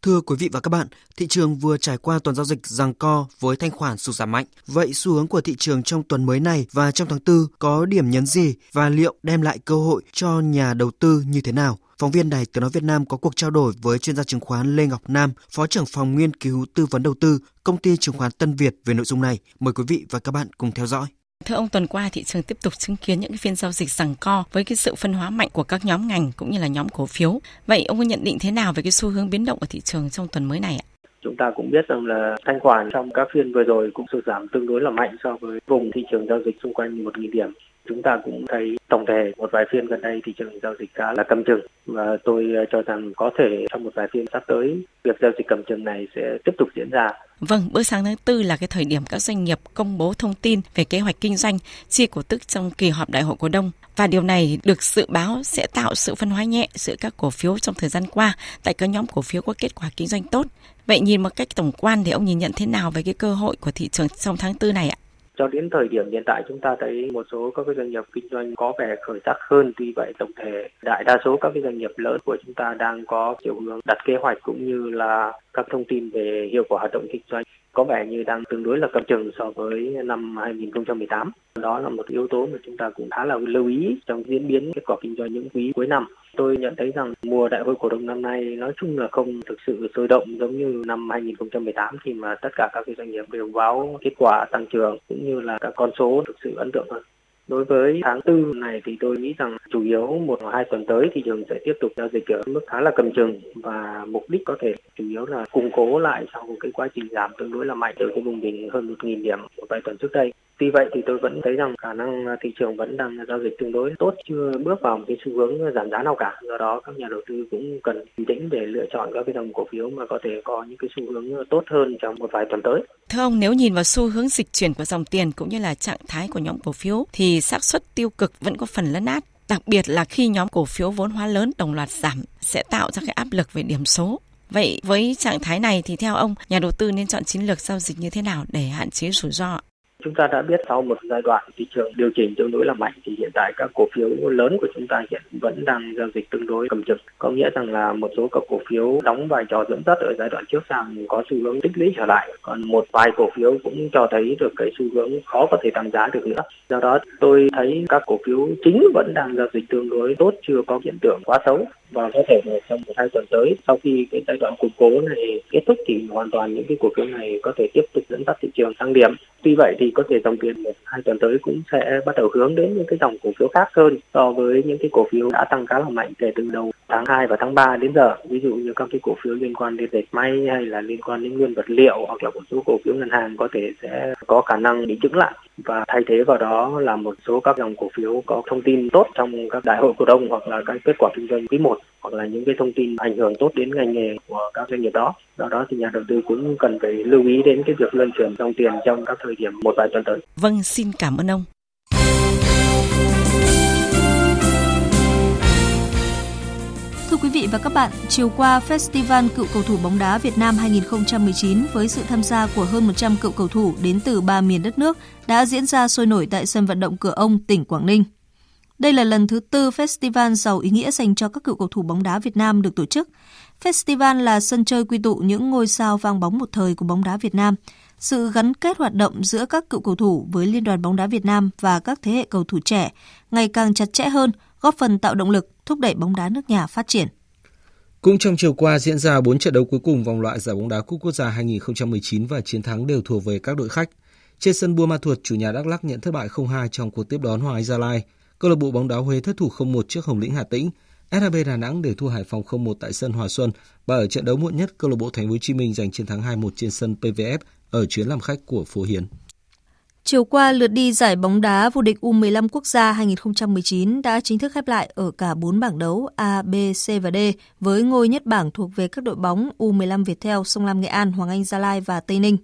Thưa quý vị và các bạn, thị trường vừa trải qua tuần giao dịch giằng co với thanh khoản sụt giảm mạnh. Vậy xu hướng của thị trường trong tuần mới này và trong tháng 4 có điểm nhấn gì và liệu đem lại cơ hội cho nhà đầu tư như thế nào? Phóng viên Đài Tiếng Nói Việt Nam có cuộc trao đổi với chuyên gia chứng khoán Lê Ngọc Nam, Phó trưởng phòng nghiên cứu tư vấn đầu tư, công ty chứng khoán Tân Việt về nội dung này. Mời quý vị và các bạn cùng theo dõi. Thưa ông, tuần qua thị trường tiếp tục chứng kiến những cái phiên giao dịch rằng co với cái sự phân hóa mạnh của các nhóm ngành cũng như là nhóm cổ phiếu. Vậy ông có nhận định thế nào về cái xu hướng biến động của thị trường trong tuần mới này ạ? Chúng ta cũng biết rằng là thanh khoản trong các phiên vừa rồi cũng sụt giảm tương đối là mạnh so với vùng thị trường giao dịch xung quanh 1.000 điểm. Chúng ta cũng thấy tổng thể một vài phiên gần đây thị trường giao dịch khá là cầm chừng và tôi ờ, cho rằng có thể trong một vài phiên sắp tới việc giao dịch cầm chừng này sẽ tiếp tục diễn ra. Vâng, bữa sáng tháng tư là cái thời điểm các doanh nghiệp công bố thông tin về kế hoạch kinh doanh, chi cổ tức trong kỳ họp đại hội cổ đông và điều này được dự báo sẽ tạo sự phân hóa nhẹ giữa các cổ phiếu trong thời gian qua tại các nhóm cổ phiếu có kết quả kinh doanh tốt. Vậy nhìn một cách tổng quan thì ông nhìn nhận thế nào về cái cơ hội của thị trường trong tháng tư này ạ? Cho đến thời điểm hiện tại chúng ta thấy một số các cái doanh nghiệp kinh doanh có vẻ khởi sắc hơn. Tuy vậy tổng thể đại đa số các cái doanh nghiệp lớn của chúng ta đang có chiều hướng đặt kế hoạch cũng như là các thông tin về hiệu quả hoạt động kinh doanh có vẻ như đang tương đối là cầm chừng so với năm 2018. Đó là một yếu tố mà chúng ta cũng khá là lưu ý trong diễn biến kết quả kinh doanh những quý cuối năm. Tôi nhận thấy rằng mùa đại hội cổ đông năm nay nói chung là không thực sự sôi động giống như năm 2018 khi mà tất cả các doanh nghiệp đều báo kết quả tăng trưởng cũng như là các con số thực sự ấn tượng hơn. Đối với tháng tư này thì tôi nghĩ rằng chủ yếu một hoặc hai tuần tới thị trường sẽ tiếp tục giao dịch ở mức khá là cầm chừng và mục đích có thể chủ yếu là củng cố lại sau một cái quá trình giảm tương đối là mạnh từ cái vùng đỉnh hơn 1.000 điểm một vài tuần trước đây. Tuy vậy thì tôi vẫn thấy rằng khả năng thị trường vẫn đang giao dịch tương đối tốt, chưa bước vào một cái xu hướng giảm giá nào cả. Do đó các nhà đầu tư cũng cần bình tĩnh để lựa chọn các cái dòng cổ phiếu mà có thể có những cái xu hướng tốt hơn trong một vài tuần tới. Thưa ông, nếu nhìn vào xu hướng dịch chuyển của dòng tiền cũng như là trạng thái của nhóm cổ phiếu thì xác suất tiêu cực vẫn có phần lấn át đặc biệt là khi nhóm cổ phiếu vốn hóa lớn đồng loạt giảm sẽ tạo ra cái áp lực về điểm số. Vậy với trạng thái này thì theo ông, nhà đầu tư nên chọn chiến lược giao dịch như thế nào để hạn chế rủi ro? Chúng ta đã biết sau một giai đoạn thị trường điều chỉnh tương đối là mạnh thì hiện tại các cổ phiếu lớn của chúng ta hiện vẫn đang giao dịch tương đối cầm chừng. Có nghĩa rằng là một số các cổ phiếu đóng vai trò dẫn dắt ở giai đoạn trước sang có xu hướng tích lũy trở lại. Còn một vài cổ phiếu cũng cho thấy được cái xu hướng khó có thể tăng giá được nữa. Do đó tôi thấy các cổ phiếu chính vẫn đang giao dịch tương đối tốt, chưa có hiện tượng quá xấu và có thể là trong một hai tuần tới sau khi cái giai đoạn củng cố này kết thúc thì hoàn toàn những cái cổ phiếu này có thể tiếp tục dẫn dắt thị trường tăng điểm. Tuy vậy thì có thể dòng tiền một, hai tuần tới cũng sẽ bắt đầu hướng đến những cái dòng cổ phiếu khác hơn so với những cái cổ phiếu đã tăng khá là mạnh kể từ đầu tháng 2 và tháng 3 đến giờ. Ví dụ như các cái cổ phiếu liên quan đến dệt may hay là liên quan đến nguyên vật liệu hoặc là một số cổ phiếu ngân hàng có thể sẽ có khả năng bị chứng lại và thay thế vào đó là một số các dòng cổ phiếu có thông tin tốt trong các đại hội cổ đông hoặc là các kết quả kinh doanh quý 1 hoặc là những cái thông tin ảnh hưởng tốt đến ngành nghề của các doanh nghiệp đó. Do đó thì nhà đầu tư cũng cần phải lưu ý đến cái việc luân chuyển dòng tiền trong các thời điểm một vài tuần tới. Vâng, xin cảm ơn ông. Thưa quý vị và các bạn, chiều qua Festival Cựu cầu thủ bóng đá Việt Nam 2019 với sự tham gia của hơn 100 cựu cầu thủ đến từ ba miền đất nước đã diễn ra sôi nổi tại sân vận động Cửa Ông, tỉnh Quảng Ninh. Đây là lần thứ tư festival giàu ý nghĩa dành cho các cựu cầu thủ bóng đá Việt Nam được tổ chức. Festival là sân chơi quy tụ những ngôi sao vang bóng một thời của bóng đá Việt Nam. Sự gắn kết hoạt động giữa các cựu cầu thủ với Liên đoàn bóng đá Việt Nam và các thế hệ cầu thủ trẻ ngày càng chặt chẽ hơn, góp phần tạo động lực thúc đẩy bóng đá nước nhà phát triển. Cũng trong chiều qua diễn ra 4 trận đấu cuối cùng vòng loại giải bóng đá Cúp Quốc gia 2019 và chiến thắng đều thuộc về các đội khách. Trên sân Buôn Ma Thuột, chủ nhà Đắk Lắk nhận thất bại 0-2 trong cuộc tiếp đón Hoàng Anh Gia Lai. Câu lạc bộ bóng đá Huế thất thủ 0-1 trước Hồng Lĩnh Hà Tĩnh. SHB Đà Nẵng để thua Hải Phòng 0-1 tại sân Hòa Xuân và ở trận đấu muộn nhất câu lạc bộ Thành phố Hồ Chí Minh giành chiến thắng 2-1 trên sân PVF ở chuyến làm khách của Phố Hiến. Chiều qua, lượt đi giải bóng đá vô địch U15 quốc gia 2019 đã chính thức khép lại ở cả 4 bảng đấu A, B, C và D với ngôi nhất bảng thuộc về các đội bóng U15 Viettel, Sông Lam Nghệ An, Hoàng Anh Gia Lai và Tây Ninh.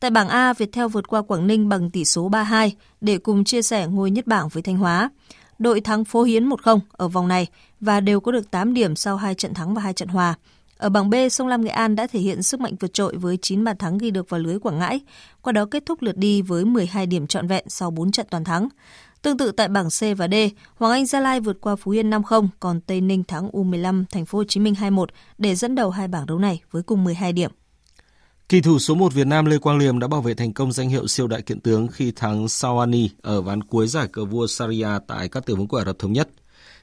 Tại bảng A, Viettel vượt qua Quảng Ninh bằng tỷ số 3-2 để cùng chia sẻ ngôi nhất bảng với Thanh Hóa. Đội thắng Phố Hiến 1-0 ở vòng này và đều có được 8 điểm sau 2 trận thắng và 2 trận hòa. Ở bảng B, Sông Lam Nghệ An đã thể hiện sức mạnh vượt trội với 9 bàn thắng ghi được vào lưới Quảng Ngãi, qua đó kết thúc lượt đi với 12 điểm trọn vẹn sau 4 trận toàn thắng. Tương tự tại bảng C và D, Hoàng Anh Gia Lai vượt qua Phú Yên 5-0, còn Tây Ninh thắng U15 Thành phố Hồ Chí Minh 2-1 để dẫn đầu hai bảng đấu này với cùng 12 điểm. Kỳ thủ số 1 Việt Nam Lê Quang Liêm đã bảo vệ thành công danh hiệu siêu đại kiện tướng khi thắng Sawani ở ván cuối giải cờ vua Sharia tại các tiểu vương quốc Ả Rập Thống Nhất.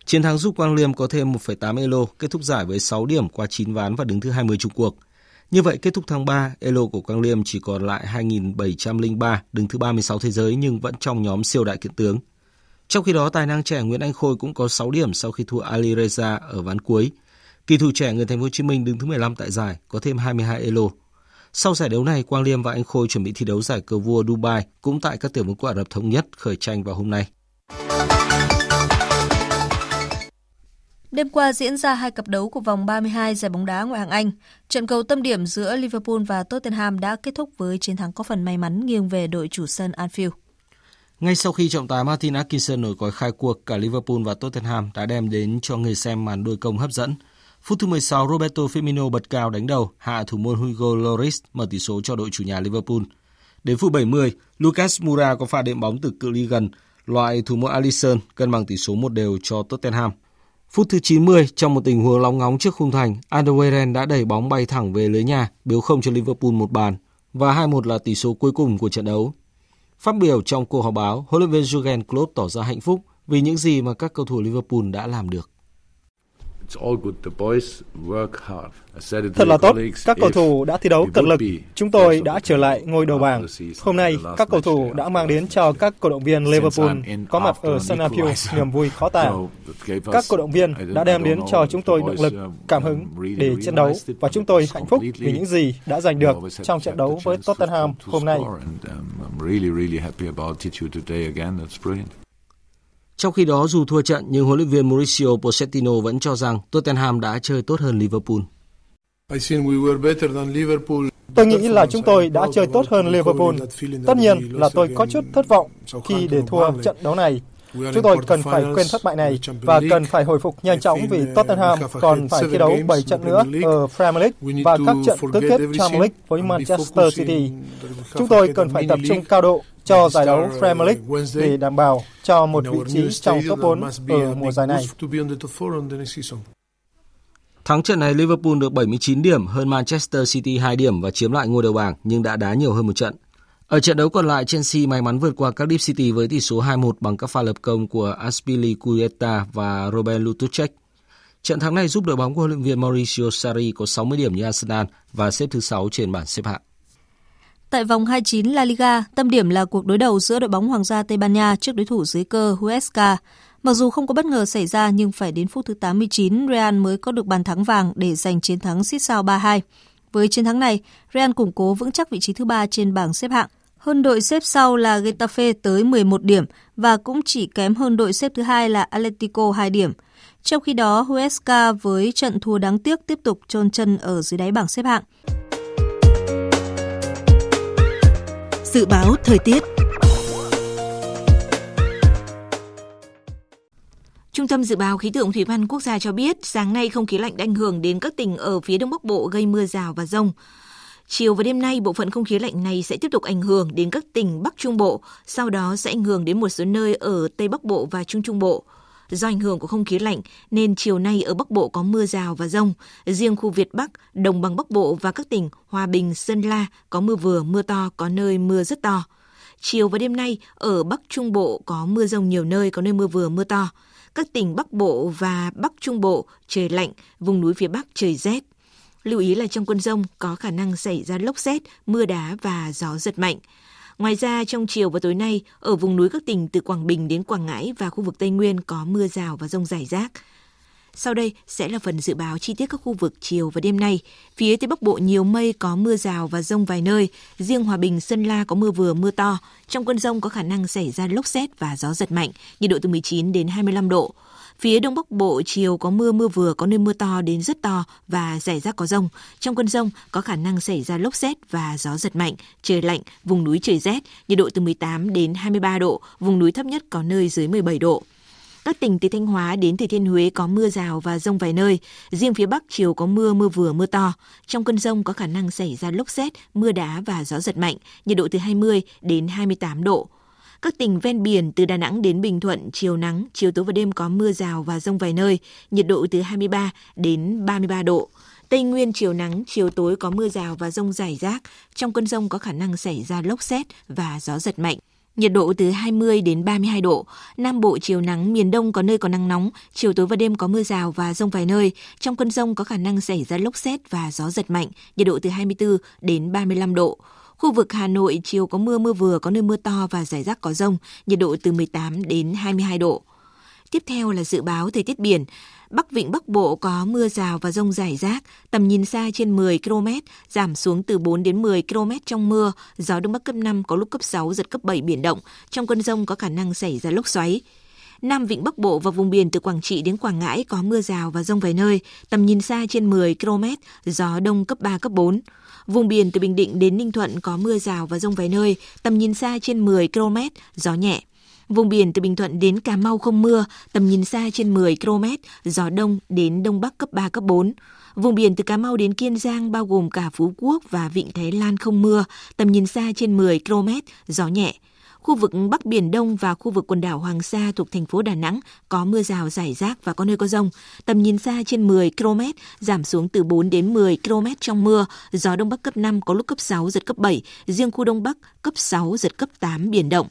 Chiến thắng giúp Quang Liêm có thêm 1,8 elo, kết thúc giải với 6 điểm qua 9 ván và đứng thứ 20 Trung cuộc Như vậy, kết thúc tháng 3, elo của Quang Liêm chỉ còn lại 2.703, đứng thứ 36 thế giới nhưng vẫn trong nhóm siêu đại kiện tướng. Trong khi đó, tài năng trẻ Nguyễn Anh Khôi cũng có 6 điểm sau khi thua Ali Reza ở ván cuối. Kỳ thủ trẻ người Thành phố Hồ Chí Minh đứng thứ 15 tại giải, có thêm 22 elo. Sau giải đấu này, Quang Liêm và Anh Khôi chuẩn bị thi đấu giải cờ vua Dubai cũng tại các tiểu vương quốc Ả Rập Thống Nhất khởi tranh vào hôm nay. Đêm qua diễn ra hai cặp đấu của vòng 32 giải bóng đá ngoại hạng Anh. Trận cầu tâm điểm giữa Liverpool và Tottenham đã kết thúc với chiến thắng có phần may mắn nghiêng về đội chủ sân Anfield. Ngay sau khi trọng tài Martin Atkinson nổi còi khai cuộc, cả Liverpool và Tottenham đã đem đến cho người xem màn đôi công hấp dẫn. Phút thứ 16, Roberto Firmino bật cao đánh đầu, hạ thủ môn Hugo Lloris mở tỷ số cho đội chủ nhà Liverpool. Đến phút 70, Lucas Moura có pha đệm bóng từ cự ly gần, loại thủ môn Alisson cân bằng tỷ số một đều cho Tottenham. Phút thứ 90, trong một tình huống lóng ngóng trước khung thành, Alderweireld đã đẩy bóng bay thẳng về lưới nhà, biếu không cho Liverpool một bàn và 2-1 là tỷ số cuối cùng của trận đấu. Phát biểu trong cuộc họp báo, huấn luyện viên Jurgen Klopp tỏ ra hạnh phúc vì những gì mà các cầu thủ Liverpool đã làm được. Thật là tốt, các cầu thủ đã thi đấu cật lực. Chúng tôi đã trở lại ngôi đầu bảng. Hôm nay, các cầu thủ đã mang đến cho các cổ động viên Liverpool có mặt ở sân Anfield niềm vui khó tả. Các cổ động viên đã đem đến cho chúng tôi động lực, cảm hứng để chiến đấu và chúng tôi hạnh phúc vì những gì đã giành được trong trận đấu với Tottenham hôm nay. Trong khi đó, dù thua trận nhưng huấn luyện viên Mauricio Pochettino vẫn cho rằng Tottenham đã chơi tốt hơn Liverpool. Tôi nghĩ là chúng tôi đã chơi tốt hơn Liverpool. Tất nhiên là tôi có chút thất vọng khi để thua trận đấu này. Chúng tôi cần phải quên thất bại này và cần phải hồi phục nhanh chóng vì Tottenham còn phải thi đấu 7 trận nữa ở Premier League và các trận tứ kết Champions League với Manchester City. Chúng tôi cần phải tập trung cao độ cho giải đấu Premier League để đảm bảo cho một vị trí trong top 4 ở mùa giải này. Thắng trận này Liverpool được 79 điểm hơn Manchester City 2 điểm và chiếm lại ngôi đầu bảng nhưng đã đá nhiều hơn một trận. Ở trận đấu còn lại, Chelsea may mắn vượt qua Cardiff City với tỷ số 2-1 bằng các pha lập công của aspili cueta và Robert Lutucek. Trận thắng này giúp đội bóng của huấn luyện viên Mauricio Sarri có 60 điểm như Arsenal và xếp thứ 6 trên bảng xếp hạng. Tại vòng 29 La Liga, tâm điểm là cuộc đối đầu giữa đội bóng Hoàng gia Tây Ban Nha trước đối thủ dưới cơ Huesca. Mặc dù không có bất ngờ xảy ra nhưng phải đến phút thứ 89, Real mới có được bàn thắng vàng để giành chiến thắng xít sao 3-2. Với chiến thắng này, Real củng cố vững chắc vị trí thứ ba trên bảng xếp hạng. Hơn đội xếp sau là Getafe tới 11 điểm và cũng chỉ kém hơn đội xếp thứ hai là Atletico 2 điểm. Trong khi đó, Huesca với trận thua đáng tiếc tiếp tục chôn chân ở dưới đáy bảng xếp hạng. Dự báo thời tiết Trung tâm Dự báo Khí tượng Thủy văn Quốc gia cho biết, sáng nay không khí lạnh đã ảnh hưởng đến các tỉnh ở phía đông bắc bộ gây mưa rào và rông. Chiều và đêm nay, bộ phận không khí lạnh này sẽ tiếp tục ảnh hưởng đến các tỉnh Bắc Trung Bộ, sau đó sẽ ảnh hưởng đến một số nơi ở Tây Bắc Bộ và Trung Trung Bộ. Do ảnh hưởng của không khí lạnh nên chiều nay ở Bắc Bộ có mưa rào và rông. Riêng khu Việt Bắc, Đồng bằng Bắc Bộ và các tỉnh Hòa Bình, Sơn La có mưa vừa, mưa to, có nơi mưa rất to. Chiều và đêm nay ở Bắc Trung Bộ có mưa rông nhiều nơi, có nơi mưa vừa, mưa to. Các tỉnh Bắc Bộ và Bắc Trung Bộ trời lạnh, vùng núi phía Bắc trời rét. Lưu ý là trong cơn rông có khả năng xảy ra lốc xét, mưa đá và gió giật mạnh. Ngoài ra, trong chiều và tối nay, ở vùng núi các tỉnh từ Quảng Bình đến Quảng Ngãi và khu vực Tây Nguyên có mưa rào và rông rải rác. Sau đây sẽ là phần dự báo chi tiết các khu vực chiều và đêm nay. Phía Tây Bắc Bộ nhiều mây có mưa rào và rông vài nơi. Riêng Hòa Bình, Sơn La có mưa vừa mưa to. Trong cơn rông có khả năng xảy ra lốc xét và gió giật mạnh, nhiệt độ từ 19 đến 25 độ. Phía Đông Bắc Bộ chiều có mưa mưa vừa có nơi mưa to đến rất to và rải rác có rông. Trong cơn rông có khả năng xảy ra lốc xét và gió giật mạnh, trời lạnh, vùng núi trời rét, nhiệt độ từ 18 đến 23 độ, vùng núi thấp nhất có nơi dưới 17 độ. Các tỉnh từ Thanh Hóa đến Thừa Thiên Huế có mưa rào và rông vài nơi. Riêng phía Bắc chiều có mưa, mưa vừa, mưa to. Trong cơn rông có khả năng xảy ra lốc xét, mưa đá và gió giật mạnh, nhiệt độ từ 20 đến 28 độ. Các tỉnh ven biển từ Đà Nẵng đến Bình Thuận chiều nắng, chiều tối và đêm có mưa rào và rông vài nơi, nhiệt độ từ 23 đến 33 độ. Tây Nguyên chiều nắng, chiều tối có mưa rào và rông rải rác. Trong cơn rông có khả năng xảy ra lốc xét và gió giật mạnh. Nhiệt độ từ 20 đến 32 độ. Nam Bộ chiều nắng, miền Đông có nơi có nắng nóng, chiều tối và đêm có mưa rào và rông vài nơi. Trong cơn rông có khả năng xảy ra lốc xét và gió giật mạnh, nhiệt độ từ 24 đến 35 độ. Khu vực Hà Nội chiều có mưa mưa vừa, có nơi mưa to và rải rác có rông, nhiệt độ từ 18 đến 22 độ. Tiếp theo là dự báo thời tiết biển. Bắc Vịnh Bắc Bộ có mưa rào và rông rải rác, tầm nhìn xa trên 10 km, giảm xuống từ 4 đến 10 km trong mưa, gió Đông Bắc cấp 5 có lúc cấp 6, giật cấp 7 biển động. Trong cơn rông có khả năng xảy ra lốc xoáy. Nam Vịnh Bắc Bộ và vùng biển từ Quảng Trị đến Quảng Ngãi có mưa rào và rông vài nơi, tầm nhìn xa trên 10 km, gió Đông cấp 3, cấp 4. Vùng biển từ Bình Định đến Ninh Thuận có mưa rào và rông vài nơi, tầm nhìn xa trên 10 km, gió nhẹ. Vùng biển từ Bình Thuận đến Cà Mau không mưa, tầm nhìn xa trên 10 km, gió đông đến đông bắc cấp 3, cấp 4. Vùng biển từ Cà Mau đến Kiên Giang bao gồm cả Phú Quốc và Vịnh Thái Lan không mưa, tầm nhìn xa trên 10 km, gió nhẹ. Khu vực Bắc Biển Đông và khu vực quần đảo Hoàng Sa thuộc thành phố Đà Nẵng có mưa rào rải rác và có nơi có rông. Tầm nhìn xa trên 10 km, giảm xuống từ 4 đến 10 km trong mưa. Gió Đông Bắc cấp 5 có lúc cấp 6, giật cấp 7. Riêng khu Đông Bắc cấp 6, giật cấp 8, biển động.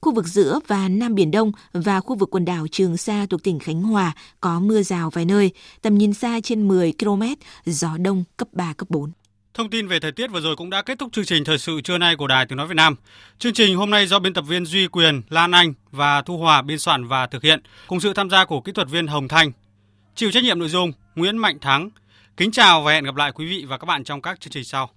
Khu vực giữa và Nam Biển Đông và khu vực quần đảo Trường Sa thuộc tỉnh Khánh Hòa có mưa rào vài nơi, tầm nhìn xa trên 10 km, gió đông cấp 3, cấp 4. Thông tin về thời tiết vừa rồi cũng đã kết thúc chương trình thời sự trưa nay của Đài Tiếng nói Việt Nam. Chương trình hôm nay do biên tập viên Duy Quyền, Lan Anh và Thu Hòa biên soạn và thực hiện, cùng sự tham gia của kỹ thuật viên Hồng Thanh. Chịu trách nhiệm nội dung Nguyễn Mạnh Thắng. Kính chào và hẹn gặp lại quý vị và các bạn trong các chương trình sau.